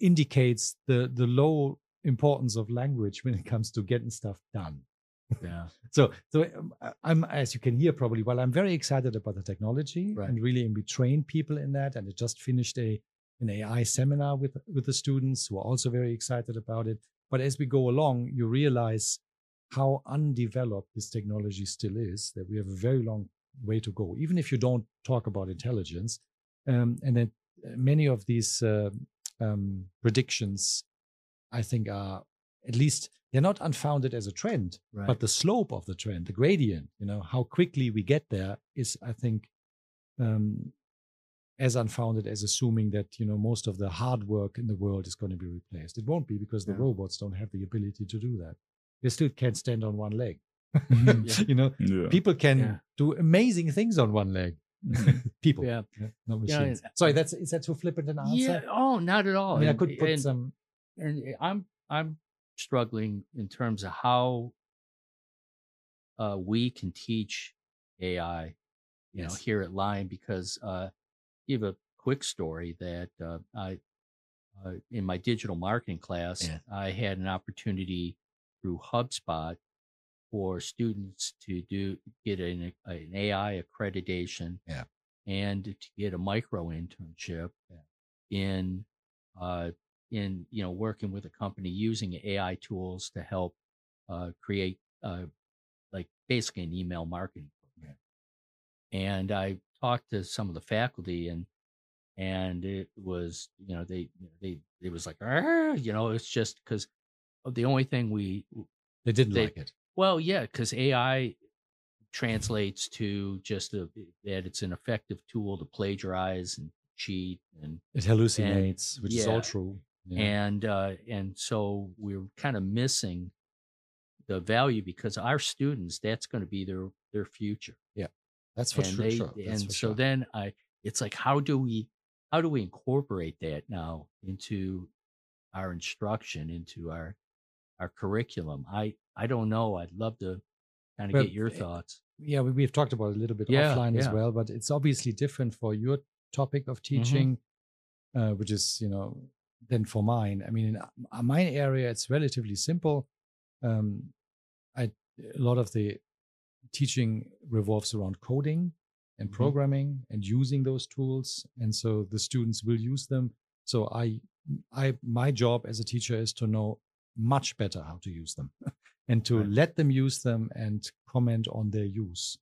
indicates the the low importance of language when it comes to getting stuff done. Yeah. So, so um, I'm, as you can hear probably, well, I'm very excited about the technology Right. and really, and we train people in that. And I just finished a an AI seminar with with the students who are also very excited about it. But as we go along, you realize how undeveloped this technology still is. That we have a very long way to go, even if you don't talk about intelligence. Um, and then uh, many of these uh, um, predictions, I think, are at least they're not unfounded as a trend Right. but the slope of the trend, the gradient, you know, how quickly we get there is, I think, um, as unfounded as assuming that you know most of the hard work in the world is going to be replaced. It won't be because the Yeah. robots don't have the ability to do that. They still can't stand on one leg. Yeah. *laughs* you know, Yeah. people can Yeah. do amazing things on one leg. *laughs* people, yeah. not machines. Sorry, that's is that too flippant an answer? Yeah. Oh, not at all. I mean, I And- could put and- some. and I'm I'm struggling in terms of how uh, we can teach AI, you know, here at Lyon because uh, give a quick story that uh, I uh, in my digital marketing class Yeah. I had an opportunity through HubSpot for students to do get an, an AI accreditation, Yeah. and to get a micro internship in uh, in you know working with a company using AI tools to help uh, create uh, like basically an email marketing program. And I talked to some of the faculty and and it was you know they you know, they it was like you know it's just because the only thing we They didn't they- like it. Well yeah because AI translates to just a, that it's an effective tool to plagiarize and cheat and It hallucinates, which is all true. Yeah. and uh, and so we're kind of missing the value because our students that's going to be their their future Yeah, That's for and sure. they sure. That's and for so sure. then i it's like how do we how do we incorporate that now into our instruction into our our curriculum i i don't know i'd love to kind of Well, get your eh, thoughts yeah, we, we've talked about it a little bit Yeah, offline as well, but it's obviously different for your topic of Mm-hmm. teaching, uh, which is, you know, than for mine. I mean, in uh, my area, it's relatively simple. Um, I, a lot of the teaching revolves around coding and Mhm. programming and using those tools. And so the students will use them. So I, I, my job as a teacher is to know much better how to use them *laughs* and to Right. let them use them and comment on their use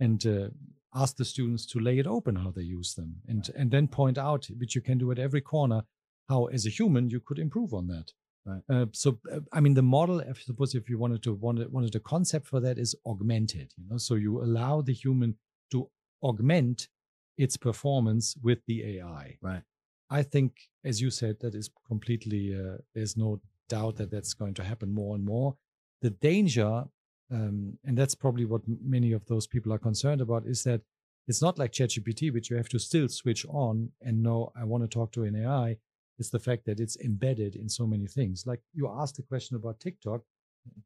and uh, ask the students to lay it open how they use them and and then point out which you can do at every corner how as a human you could improve on that Right. uh, so uh, i mean the model i suppose if you wanted to wanted, wanted a concept for that is augmented you know so you allow the human to augment its performance with the ai right I think, as you said, that is completely, uh, there's no doubt that that's going to happen more and more. The danger, um, and that's probably what many of those people are concerned about, is that it's not like ChatGPT, which you have to still switch on and know I want to talk to an AI. It's the fact that it's embedded in so many things. Like you asked a question about TikTok,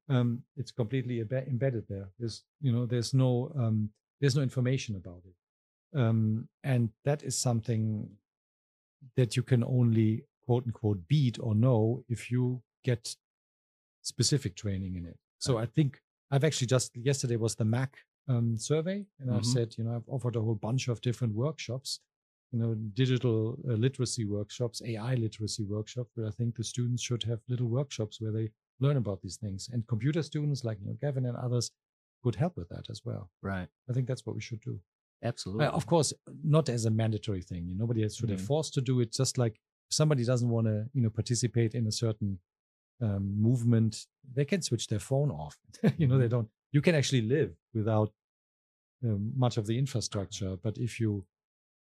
um, it's completely embe- embedded there. There's you know there's no um, there's no information about it, um, and that is something that you can only quote unquote beat or know if you get specific training in it. So I think I've actually just yesterday was the Mac um, survey, and I've Mhm. said you know I've offered a whole bunch of different workshops, you know, digital uh, literacy workshops, AI literacy workshops, where I think the students should have little workshops where they learn about these things, and computer students like you know Gavin and others could help with that as well. Right. I think that's what we should do. Absolutely. Uh, of course, not as a mandatory thing. Nobody should have Mhm. forced to do it. Just like if somebody doesn't want to, you know, participate in a certain um, movement, they can switch their phone off. *laughs* you know, they don't. You can actually live without um, much of the infrastructure. But if you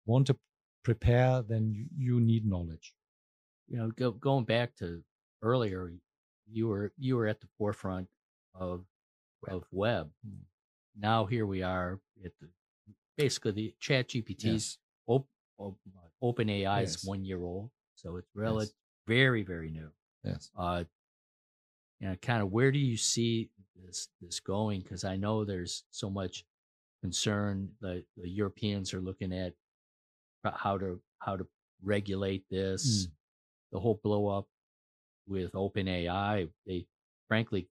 want to prepare, then you, you need knowledge. you know, go, going back to earlier, you were you were at the forefront of of web. Mm. Now here we are at the basically the Chat GPT's op, op, Open AI is Yes. one year old, so it's rel- Yes. very very new. Yes. Uh, you know, kind of where do you see this this going? Because I know there's so much concern. The the Europeans are looking at how to how to regulate this. Mm. The whole blow up with Open AI, they frankly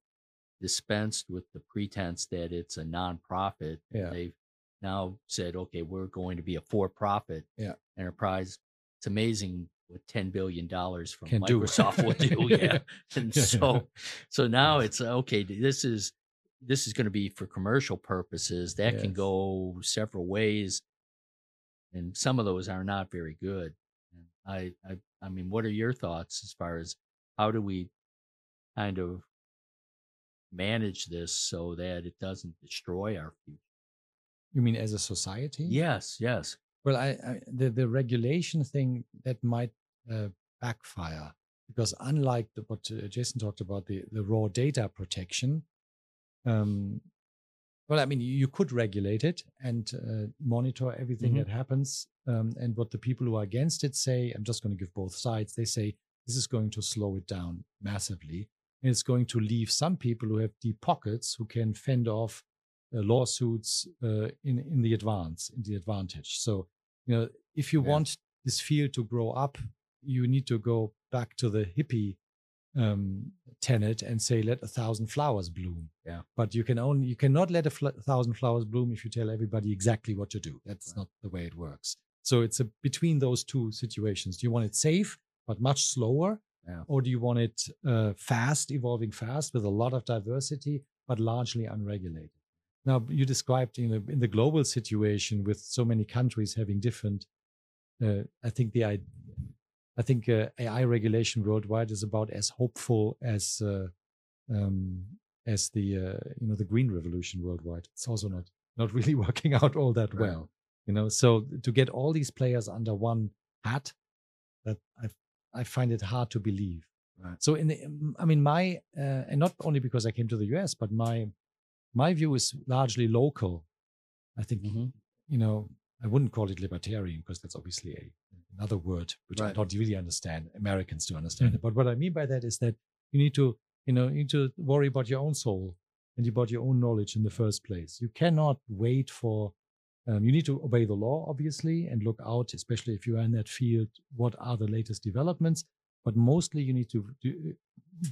dispensed with the pretense that it's a nonprofit. Yeah. They've now said, okay, we're going to be a for profit Yeah. enterprise. It's amazing what ten billion dollars from Can. Microsoft will do. *laughs* Yeah. And so *laughs* so now it's okay, this is this is going to be for commercial purposes. That can go several ways. And some of those are not very good. And I I I mean, what are your thoughts as far as how do we kind of manage this so that it doesn't destroy our future? You mean as a society? Yes, yes. Well, I, I the the regulation thing that might uh, backfire because unlike the, what uh, Jayson talked about, the the raw data protection. Um, well, I mean, you could regulate it and uh, monitor everything Mhm. that happens. Um, and what the people who are against it say, I'm just going to give both sides. They say this is going to slow it down massively. And it's going to leave some people who have deep pockets who can fend off uh, lawsuits uh, in in the advance, in the advantage. So you know, if you Yeah. want this field to grow up, you need to go back to the hippie um, tenet and say, "Let a thousand flowers bloom." Yeah. But you can only you cannot let a fl- thousand flowers bloom if you tell everybody exactly what to do. That's Right. not the way it works. So it's a between those two situations. Do you want it safe but much slower, Yeah. or do you want it uh, fast, evolving fast with a lot of diversity but largely unregulated? Now you described you know in the global situation with so many countries having different. Uh, I think the I, think uh, AI regulation worldwide is about as hopeful as uh, um, as the uh, you know the green revolution worldwide. It's also not not really *laughs* working out all that Right. well. You know, so to get all these players under one hat, that I I find it hard to believe. Right. So in the, I mean, my uh, and not only because I came to the US, but my my view is largely local. I think Mhm. you know I wouldn't call it libertarian because that's obviously a, another word which I don't really understand. Americans to understand it, but what I mean by that is that you need to you know you need to worry about your own soul and about your own knowledge in the first place. You cannot wait for. Um, you need to obey the law, obviously, and look out, especially if you are in that field. What are the latest developments? But mostly, you need to do,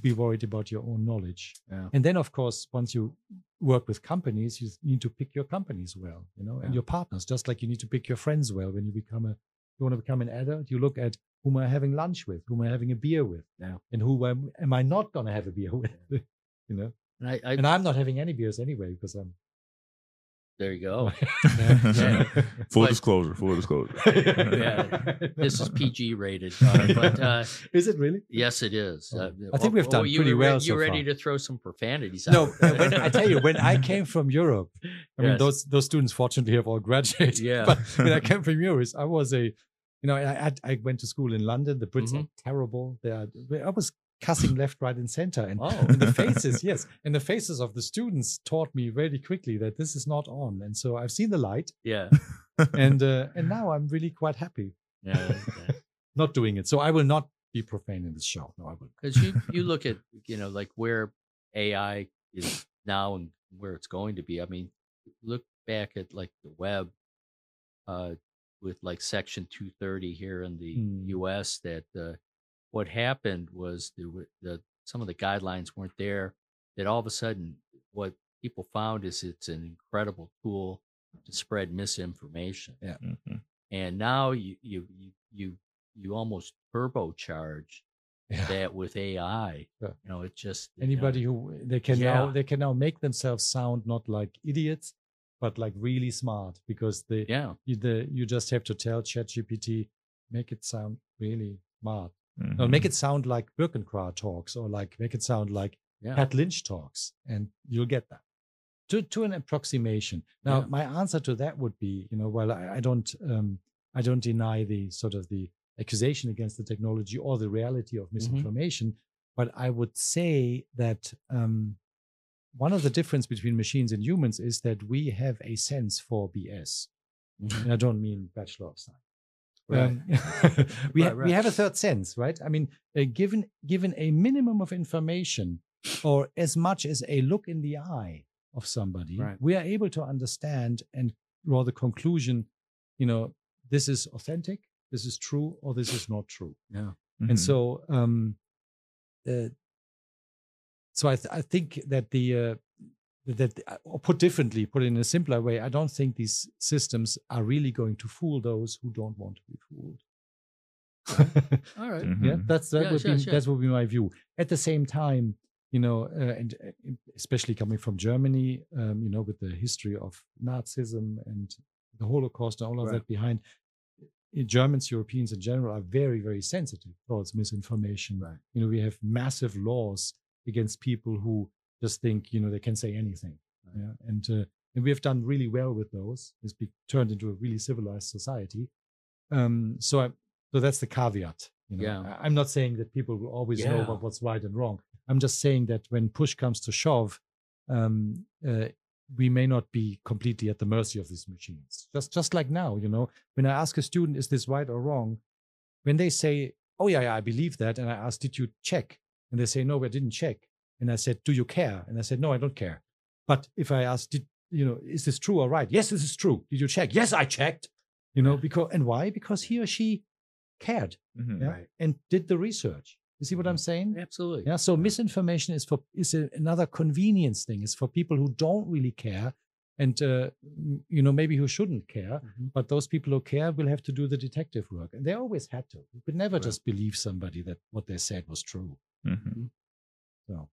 be worried about your own knowledge. Yeah. And then, of course, once you work with companies, you need to pick your companies well, you know, and your partners, just like you need to pick your friends well when you become a, you want to become an adult, you look at whom am I having lunch with, whom am I having a beer with, Yeah. and who am, am I not going to have a beer *laughs* with, you know, And I, I and I'm not having any beers anyway because I'm. There you go. Yeah. *laughs* Full But- disclosure. Full disclosure. *laughs* Yeah, This is PG rated, uh, *laughs* but uh, is it really? yes, it is. Oh. Uh, I think oh, we've oh, done you pretty were, well You so ready far. to throw some profanities? No, out when, I tell you, when I came from Europe, I mean, those those students fortunately have all graduated. Yeah. But when I came from Europe, I was a, you know, I I, I went to school in London. The Brits are terrible. They are. I was cussing left, right, and center, and Oh. and the *laughs* faces, yes, and the faces of the students taught me very quickly that this is not on. And so I've seen the light, yeah, *laughs* and uh, and *laughs* now I'm really quite happy Yeah, not doing it. So I will not be profane in this show. No, I will. because you you look at you know like where AI is now and where it's going to be. I mean, look back at like the web, uh, with like Section 230 here in the Hmm. U.S. That uh, what happened was the the some of the guidelines weren't there. That all of a sudden, what people found is it's an incredible tool to spread misinformation. Mhm. and now you you you you, you almost turbocharge Yeah. that with AI. Yeah. You know, it just you know, Anybody who they can now they can now make themselves sound not like idiots, but like really smart because they yeah, you, the, you just have to tell ChatGPT make it sound really smart. No, Mhm. make it sound like Birkenkrahe talks or like make it sound like yeah, Pat Lynch talks, and you'll get that to to an approximation. Now, Yeah. my answer to that would be, you know, well, I, I don't um, I don't deny the sort of the accusation against the technology or the reality of misinformation, but I would say that um, one of the difference between machines and humans is that we have a sense for BS, Mhm. and I don't mean Bachelor of Science. Right. Um, *laughs* we, Right, ha- we have a third sense, right? I mean, uh, given given a minimum of information, or as much as a look in the eye of somebody, Right. we are able to understand and draw the conclusion. You know, this is authentic, this is true, or this is not true. yeah, Mhm. And so, um, uh, so I, th- I think that the uh, that uh, or put differently, put in a simpler way, I don't think these systems are really going to fool those who don't want to be fooled. all right. Mhm. *laughs* yeah, that's that Yeah, would sure, be sure. that would be my view. At the same time, you know, uh, and uh, especially coming from Germany, um, you know, with the history of Nazism and the Holocaust and all of Right. that behind, uh, Germans, Europeans in general, are very, very sensitive towards misinformation. Right. You know, we have massive laws against people who just think, you know, they can say anything. Yeah, and uh, and we have done really well with those. It's be turned into a really civilized society. Um, so I, so that's the caveat. You know, Yeah. I- I'm not saying that people will always know about what's right and wrong. I'm just saying that when push comes to shove, um, uh, we may not be completely at the mercy of these machines. Just just like now, you know, when I ask a student, is this right or wrong? When they say, oh yeah, yeah, I believe that, and I ask, did you check? And they say, no, I didn't check. And I said, do you care? And I said, no, I don't care. But if I ask, did you know, is this true or right? Yes, this is true. Did you check? Yes, I checked. You know, because and why? Because he or she cared Mhm. yeah, Right. and did the research. You see what I'm saying? Absolutely. Yeah. So misinformation is for is a, another convenience thing. It's for people who don't really care, and uh, you know maybe who shouldn't care. Mhm. But those people who care will have to do the detective work, and they always had to. You could never Right. just believe somebody that what they said was true. Mhm. So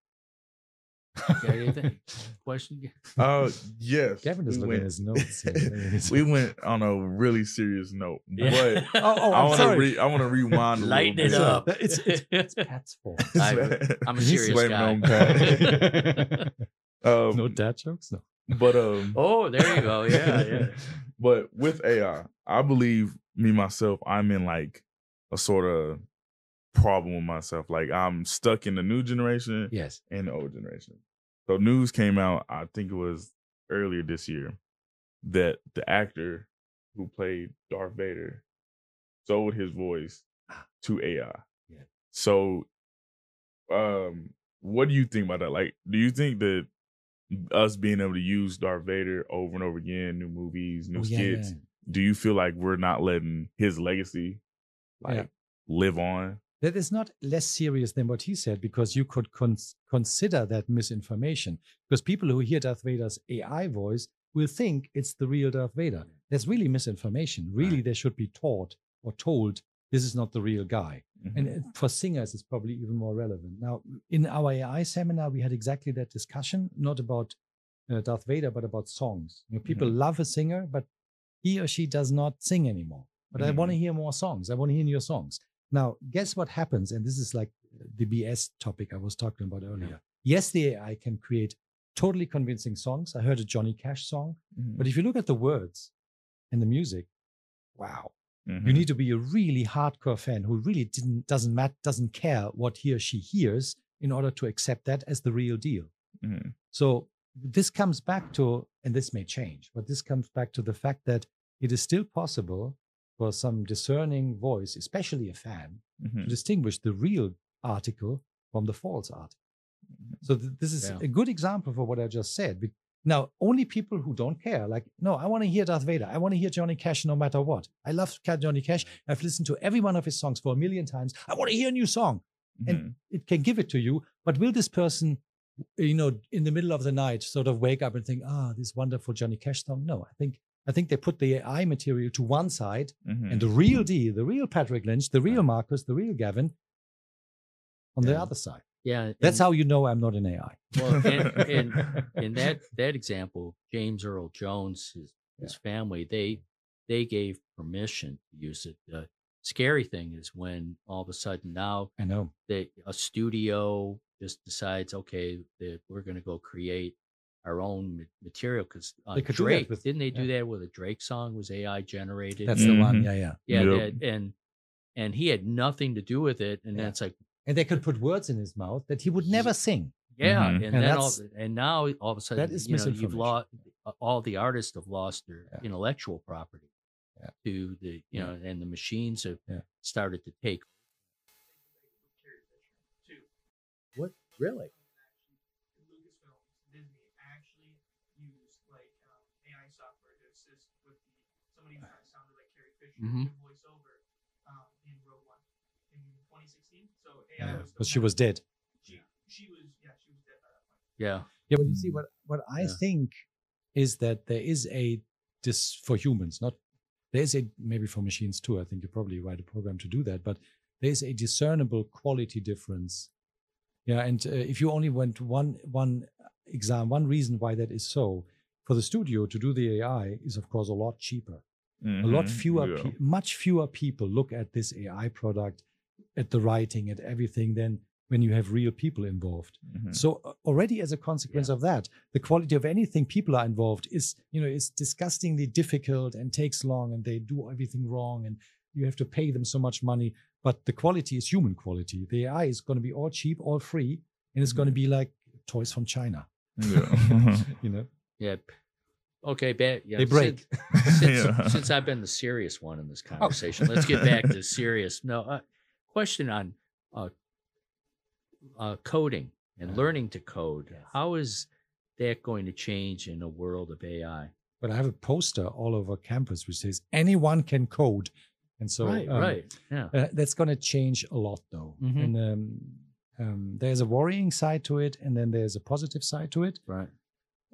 Got anything? *laughs* Question? *laughs* Uh, yes. Gavin is we looking at went, his notes. here. *laughs* we went on a really serious note, Yeah. but oh, oh, I want to re- I want to rewind. a Lighten it bit. up. It's, it's, it's Pat's fault. I- I'm a serious blaming guy. Pat. um, no dad jokes. No. but um, oh, there you go. Yeah, yeah. but with AI, I believe me myself, I'm in like a sort of problem with myself. Like I'm stuck in the new generation Yes. and the old generation. So news came out, I think it was earlier this year, that the actor who played Darth Vader sold his voice Ah. to AI. Yeah. So um what do you think about that? Like, do you think that us being able to use Darth Vader over and over again, new movies, new Oh, yeah, skits, yeah. do you feel like we're not letting his legacy like live on? That is not less serious than what he said because you could cons- consider that misinformation. Because people who hear Darth Vader's AI voice will think it's the real Darth Vader. That's really misinformation. Really, they should be taught or told this is not the real guy. Mhm. And uh, for singers, it's probably even more relevant. Now, in our AI seminar, we had exactly that discussion, not about uh, Darth Vader, but about songs. You know, people love a singer, but he or she does not sing anymore. But I Mhm. want to hear more songs. I want to hear your songs. Now, guess what happens? And this is like the BS topic I was talking about earlier. Yes, the AI can create totally convincing songs. I heard a Johnny Cash song, Mhm. but if you look at the words and the music, wow, Mhm. you need to be a really hardcore fan who really didn't doesn't mat doesn't care what he or she hears in order to accept that as the real deal. Mhm. So this comes back to, and this may change, but this comes back to the fact that it is still possible for some discerning voice, especially a fan, Mhm. to distinguish the real article from the false article. So th- this is Yeah. a good example for what I just said. Be- Now, only people who don't care, like, no, I want to hear Darth Vader. I want to hear Johnny Cash no matter what. I love Johnny Cash. I've listened to every one of his songs for a million times. I want to hear a new song. and Mhm. it can give it to you. But will this person, you know, in the middle of the night, sort of wake up and think, ah, this wonderful Johnny Cash song? No, I think I think they put the AI material to one side, Mhm. and the real D, the real Patrick Lynch, the real Marcus, the real Gavin, on the other side. Yeah, That's and- how you know I'm not an AI. Well, and, *laughs* and in that that example, James Earl Jones, his his family, they they gave permission to use it. The scary thing is when all of a sudden now I know. they a studio just decides, okay, that we're going to go create our own material because uh, They could do Drake with- didn't they do that with a Drake song was AI generated? That's the one. Mhm. Yeah, yeah. yeah, Yep. that- and and he had nothing to do with it, and Yeah. then it's like. And they could put words in his mouth that he would never sing. Yeah, Mhm. and, And then all, and now all of a sudden, is you know, you've misinformation. lost all the artists have lost their Yeah. intellectual property Yeah. to the you Yeah. know, and the machines have Yeah. started to take. What really? Lucasfilm, Disney actually used like um, AI software to assist with the somebody who kind of sounded like Carrie Fisher Mhm. to voice um, in Rogue One in 2016. So AI Yeah, was because she was dead. she she was yeah she was dead by that point. Yeah, Yeah, but you see, what what I Yeah. think is that there is a this for humans, not there is a maybe for machines too. I think you probably write a program to do that, but there is a discernible quality difference. Yeah, and uh, if you only went one one exam, one reason why that is so, for the studio to do the AI is of course a lot cheaper. A lot Mhm. fewer, Yeah. pe- much fewer people look at this AI product, at the writing, at everything than when you have real people involved. Mhm. So uh, already as a consequence of that, the quality of anything people are involved is, you know, is disgustingly difficult and takes long and they do everything wrong and you have to pay them so much money. But the quality is human quality. The AI is going to be all cheap, all free, and it's going to be like toys from China. Yeah. *laughs* You know, yeah. Okay, bad. Yeah, they break. *laughs* Since, since, *laughs* Yeah. since I've been the serious one in this Oh. conversation, let's get back to serious. No, uh, question on uh, uh, coding and Yeah. learning to code. Yes. How is that going to change in a world of AI? But I have a poster all over campus which says anyone can code. And so right, um, right, yeah. Uh, that's going to change a lot, though. Mhm. And um, um, there's a worrying side to it, and then there's a positive side to it, Right.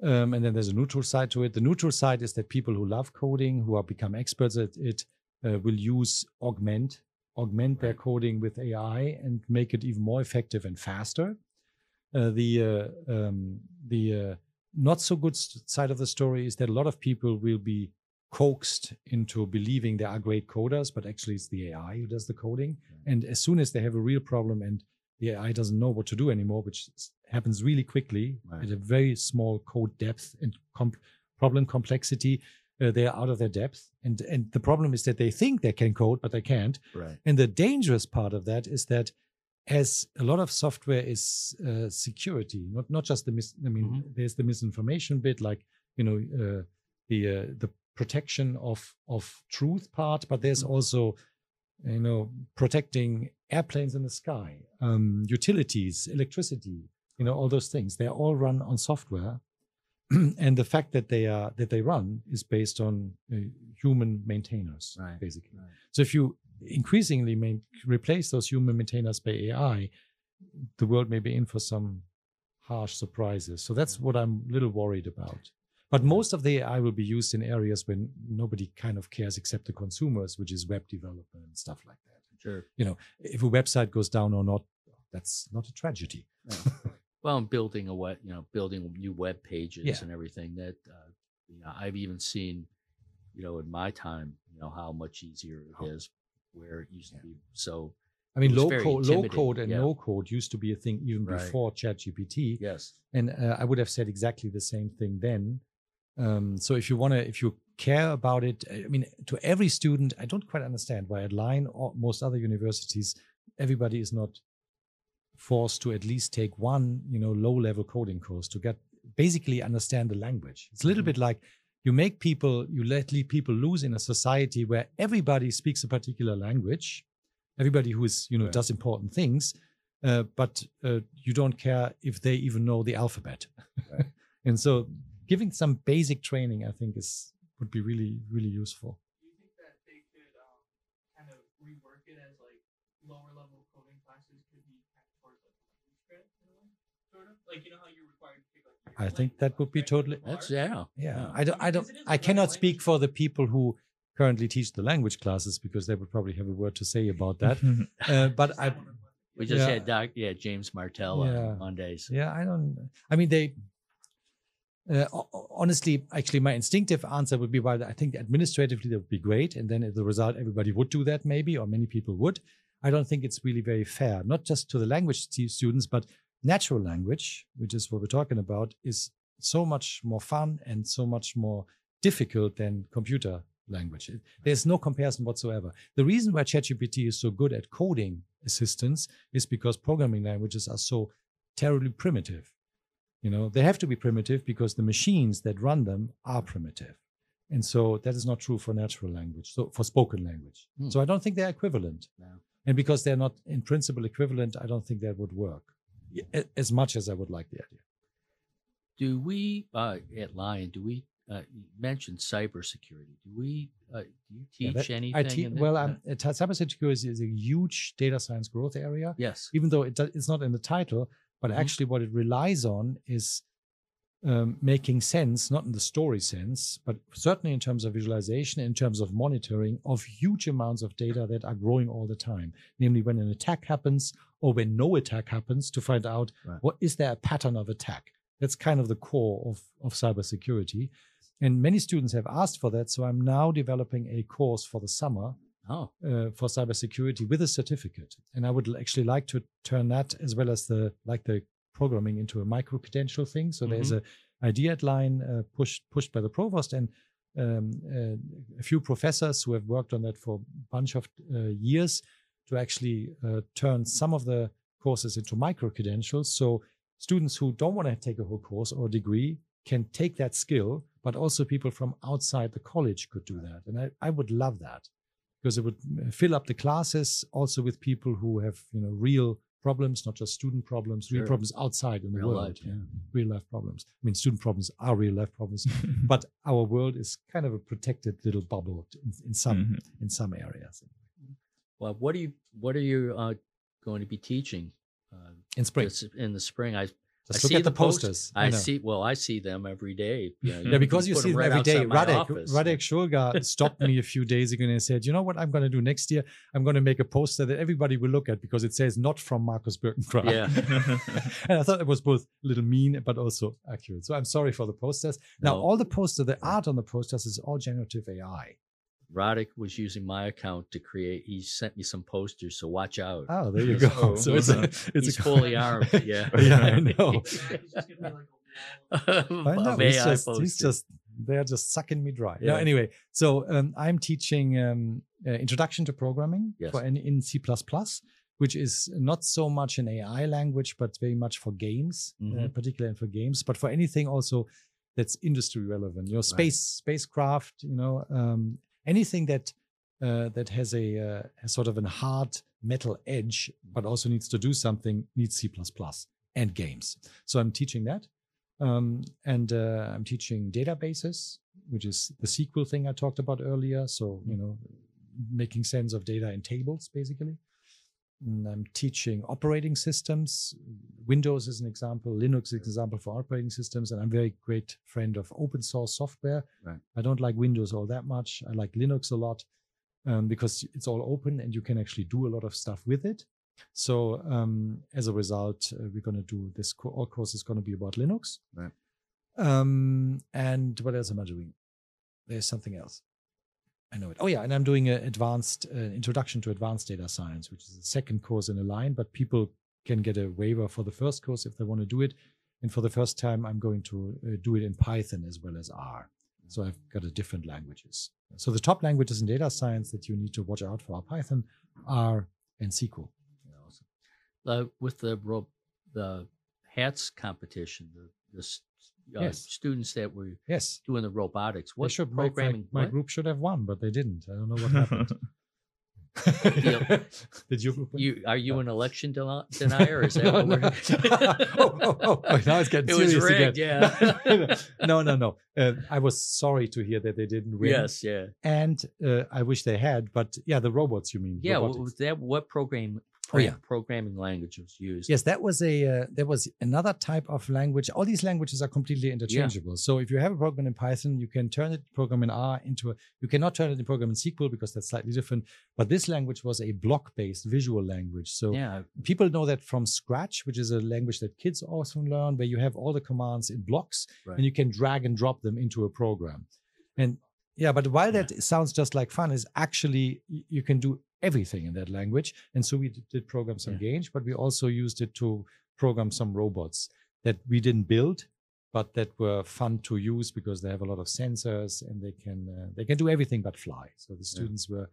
Um, and then there's a neutral side to it. The neutral side is that people who love coding, who are become experts at it, uh, will use augment augment their coding with AI and make it even more effective and faster. Uh, the uh, um, the uh, not so good side of the story is that a lot of people will be coaxed into believing they are great coders, but actually it's the AI who does the coding. And as soon as they have a real problem and the AI doesn't know what to do anymore, which happens really quickly Right. at a very small code depth and com- problem complexity, uh, they are out of their depth. And and the problem is that they think they can code, but they can't. Right. And the dangerous part of that is that as a lot of software is uh, security, not not just the mis- I mean, Mhm. there's the misinformation bit, like you know uh, the uh, the protection of of truth part, but there's Mhm. also you know protecting airplanes in the sky, um, utilities, electricity, you know all those things. They're all run on software. *clears throat* and the fact that they are that they run is based on uh, human maintainers Right, basically right. so if you increasingly main, replace those human maintainers by AI, the world may be in for some harsh surprises. So that's what I'm a little worried about. But most of the AI will be used in areas when nobody kind of cares except the consumers, which is web development and stuff like that. Sure. You know, if a website goes down or not, that's not a tragedy. *laughs* Well, I'm building a web, you know, building new web pages Yeah. and everything that, uh, you know, I've even seen, you know, in my time, you know, how much easier it Oh. is where it used Yeah. to be. So, I mean, low code, low code, and yeah. no code used to be a thing even Right. before ChatGPT. yes. and uh, I would have said exactly the same thing then. Um, so if you want to, if you care about it, I mean, to every student, I don't quite understand why at Lyon or most other universities, everybody is not forced to at least take one, you know, low-level coding course to get basically understand the language. It's a little Mhm. bit like you make people, you let lead people lose in a society where everybody speaks a particular language, everybody who is, you know, Right. does important things, uh, but uh, you don't care if they even know the alphabet. Right. *laughs* and so, giving some basic training, I think, is would be really, really useful. Do you think that they could um, kind of rework it as like lower level coding classes could be kind of towards like language prep in a way, sort of like you know how you're required to pick like. your I think that would be totally- That's yeah. Yeah, Yeah. I don't, I don't, I cannot speak for the people who currently teach the language classes because they would probably have a word to say about that. *laughs* uh, but I, that one of them. We just Yeah. had Doc, yeah, James Martell Yeah. on Mondays. yeah, I don't. I mean, they. Uh, ho- ho- honestly, actually, my instinctive answer would be, well, I think administratively that would be great, and then as a result, everybody would do that, maybe, or many people would. I don't think it's really very fair, not just to the language students, but natural language, which is what we're talking about, is so much more fun and so much more difficult than computer language. There's no comparison whatsoever. The reason why ChatGPT is so good at coding assistance is because programming languages are so terribly primitive. You know, they have to be primitive because the machines that run them are primitive. And so that is not true for natural language, so for spoken language. Hmm. So I don't think they're equivalent. No. And because they're not in principle equivalent, I don't think that would work as much as I would like the idea. Do we uh, at Lyon? Do we uh, you mentioned cybersecurity? Do we? Uh, do you Yeah, teach that- anything? I te- well, um, cybersecurity is a huge data science growth area. yes. even though it it's not in the title, but Mhm. actually what it relies on is um, making sense, not in the story sense, but certainly in terms of visualization, in terms of monitoring of huge amounts of data that are growing all the time. Namely, when an attack happens or when no attack happens, to find out Right. what is there a pattern of attack. That's kind of the core of, of cybersecurity. And many students have asked for that. So I'm now developing a course for the summer Oh, uh, for cybersecurity with a certificate. And I would actually like to turn that as well as the like the programming into a micro credential thing. So there's a idea line uh, pushed pushed by the provost and um, uh, a few professors who have worked on that for a bunch of uh, years to actually uh, turn some of the courses into micro credentials. So students who don't want to take a whole course or degree can take that skill, but also people from outside the college could do that. And I, I would love that because it would fill up the classes also with people who have, you know, real problems, not just student problems, real Sure. problems outside in the Real world. life, yeah. Real life problems. I mean, student problems are real life problems, *laughs* but our world is kind of a protected little bubble in, in some Mhm. in some areas. well, what are you? What are you uh, going to be teaching uh, In spring, this- in the spring? I just I look see at the, post- posters. I know. see. Well, I see them every day. You know, Yeah, because you see them right every day. Radek. Radek Shulga *laughs* stopped me a few days ago and he said, "You know what? I'm going to do next year. I'm going to make a poster that everybody will look at because it says not from Marcus Birkenkrahe." Yeah. *laughs* and I thought it was both a little mean but also accurate. So I'm sorry for the posters. Now No. all the poster, the art on the posters is all generative AI. Roddick was using my account to create. He sent me some posters, so watch out. Oh, there you *laughs* go. *laughs* So it's a, it's He's a fully armed. *laughs* Yeah. yeah, I know. It's just gonna be like a wall. I know. He's just, he's just they're just sucking me dry. No, anyway, so um, I'm teaching um, uh, introduction to programming Yes. for in, in C++, which is not so much an AI language, but very much for games, uh, Mhm. particularly for games, but for anything also that's industry relevant. You know, space, spacecraft. You know, um, anything that uh, that has a, uh, sort of a hard metal edge, but also needs to do something needs C++ and games. So I'm teaching that. Um, and uh, I'm teaching databases, which is the SQL thing I talked about earlier. So, you know, making sense of data in tables, basically. And I'm teaching operating systems. Windows is an example. Linux is an example for operating systems. And I'm a very great friend of open source software. Right. I don't like Windows all that much. I like Linux a lot um, because it's all open and you can actually do a lot of stuff with it. So um, as a result, uh, we're going to do this. Co- all course is going to be about Linux. Right. Um, and what else am I doing? There's something else. I know it. Oh yeah, and I'm doing an advanced uh, introduction to advanced data science, which is the second course in a line. But people can get a waiver for the first course if they want to do it. And for the first time, I'm going to uh, do it in Python as well as R. So I've got a different languages. So the top languages in data science that you need to watch out for are Python, R, and SQL. uh, with the the hats competition, the this uh, Yes. students that were Yes. doing the robotics. They What should- my- my- programming? My, what? group should have won, but they didn't. I don't know what happened. *laughs* *laughs* Did win? You are you an election deni- denier? Is that *laughs* what we're? oh, oh, oh, oh, now it's getting It was serious rigged, again. yeah. no, no, no. Uh, I was sorry to hear that they didn't win. yes, yeah, And uh, I wish they had, but yeah, the robots, you mean? yeah. Was that? What program? Oh, yeah. programming language was used. Yes, that was a uh, there was another type of language. All these languages are completely interchangeable. So if you have a program in Python, you can turn it program in R into a. You cannot turn it in program in SQL because that's slightly different. But this language was a block-based visual language. So yeah, people know that from Scratch, which is a language that kids often learn, where you have all the commands in blocks Right. and you can drag and drop them into a program. And yeah, but while Yeah. that sounds just like fun, is actually you can do everything in that language. And so we did program some Yeah. games, but we also used it to program some robots that we didn't build, but that were fun to use because they have a lot of sensors and they can uh, they can do everything but fly. So the students were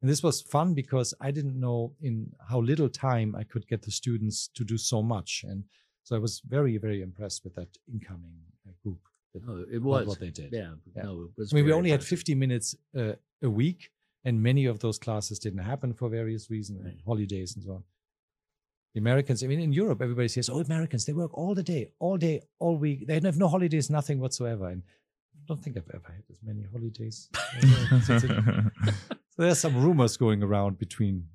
and this was fun because I didn't know in how little time I could get the students to do so much. And so I was very, very impressed with that incoming uh, group. That, Oh, it was. what they did. Yeah, Yeah. no, it was. I mean, we very only had 50 minutes uh, a week, and many of those classes didn't happen for various reasons, Right. holidays and so on. The Americans, I mean, in Europe, everybody says, oh, Americans, they work all the day, all day, all week. They have no holidays, nothing whatsoever. And I don't think I've ever had as many holidays. *laughs* So it's there's some rumors going around between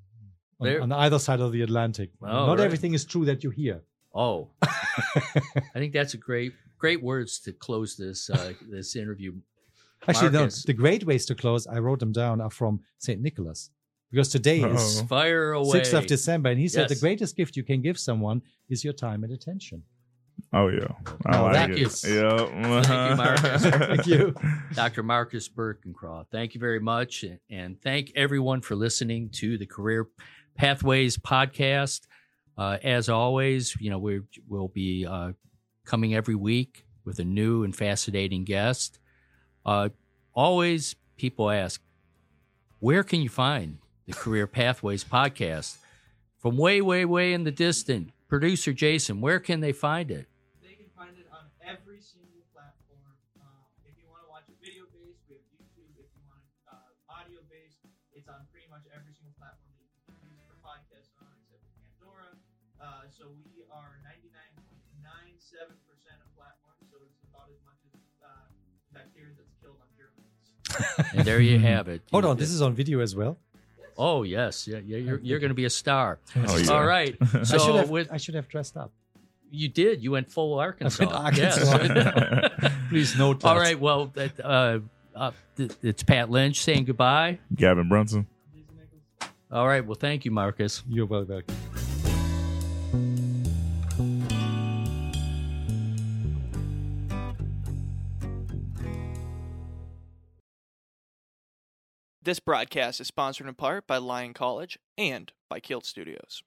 on, on either side of the Atlantic. Oh, Not right. everything is true that you hear. Oh, *laughs* I think that's a great, great words to close this uh, this interview. Actually, no. The great ways to close, I wrote them down, are from Saint Nicholas, because today is Uh-oh. Fire away. sixth of December, and he said the greatest gift you can give someone is your time and attention. Oh yeah, I like thank it. you. Yeah. Thank you, Marcus. *laughs* Thank you. Dr. Marcus Birkenkrahe. Thank you very much. And thank everyone for listening to the Career Pathways podcast. Uh, as always, you know, we will be uh, coming every week with a new and fascinating guest. Uh, always, people ask, where can you find the Career Pathways podcast? From way, way, way in the distant, producer Jayson, where can they find it? 99.97% of platforms, so it's about as much as uh, bacteria that's killed on pyramids. *laughs* And there you have it. Hold You- on, this is on video as well. Oh yes, yeah, yeah you're you're going to be a star. Oh, yeah. All right. *laughs* I should So have. with I should have dressed up. you did, you went full Arkansas. Arkansas. Yes. *laughs* Please note that. All right. Well, that, uh, uh, it's Pat Lynch saying goodbye. Gavin Brunson. All right. Well, thank you, Marcus. You're well welcome. This broadcast is sponsored in part by Lyon College and by Kilt Studios.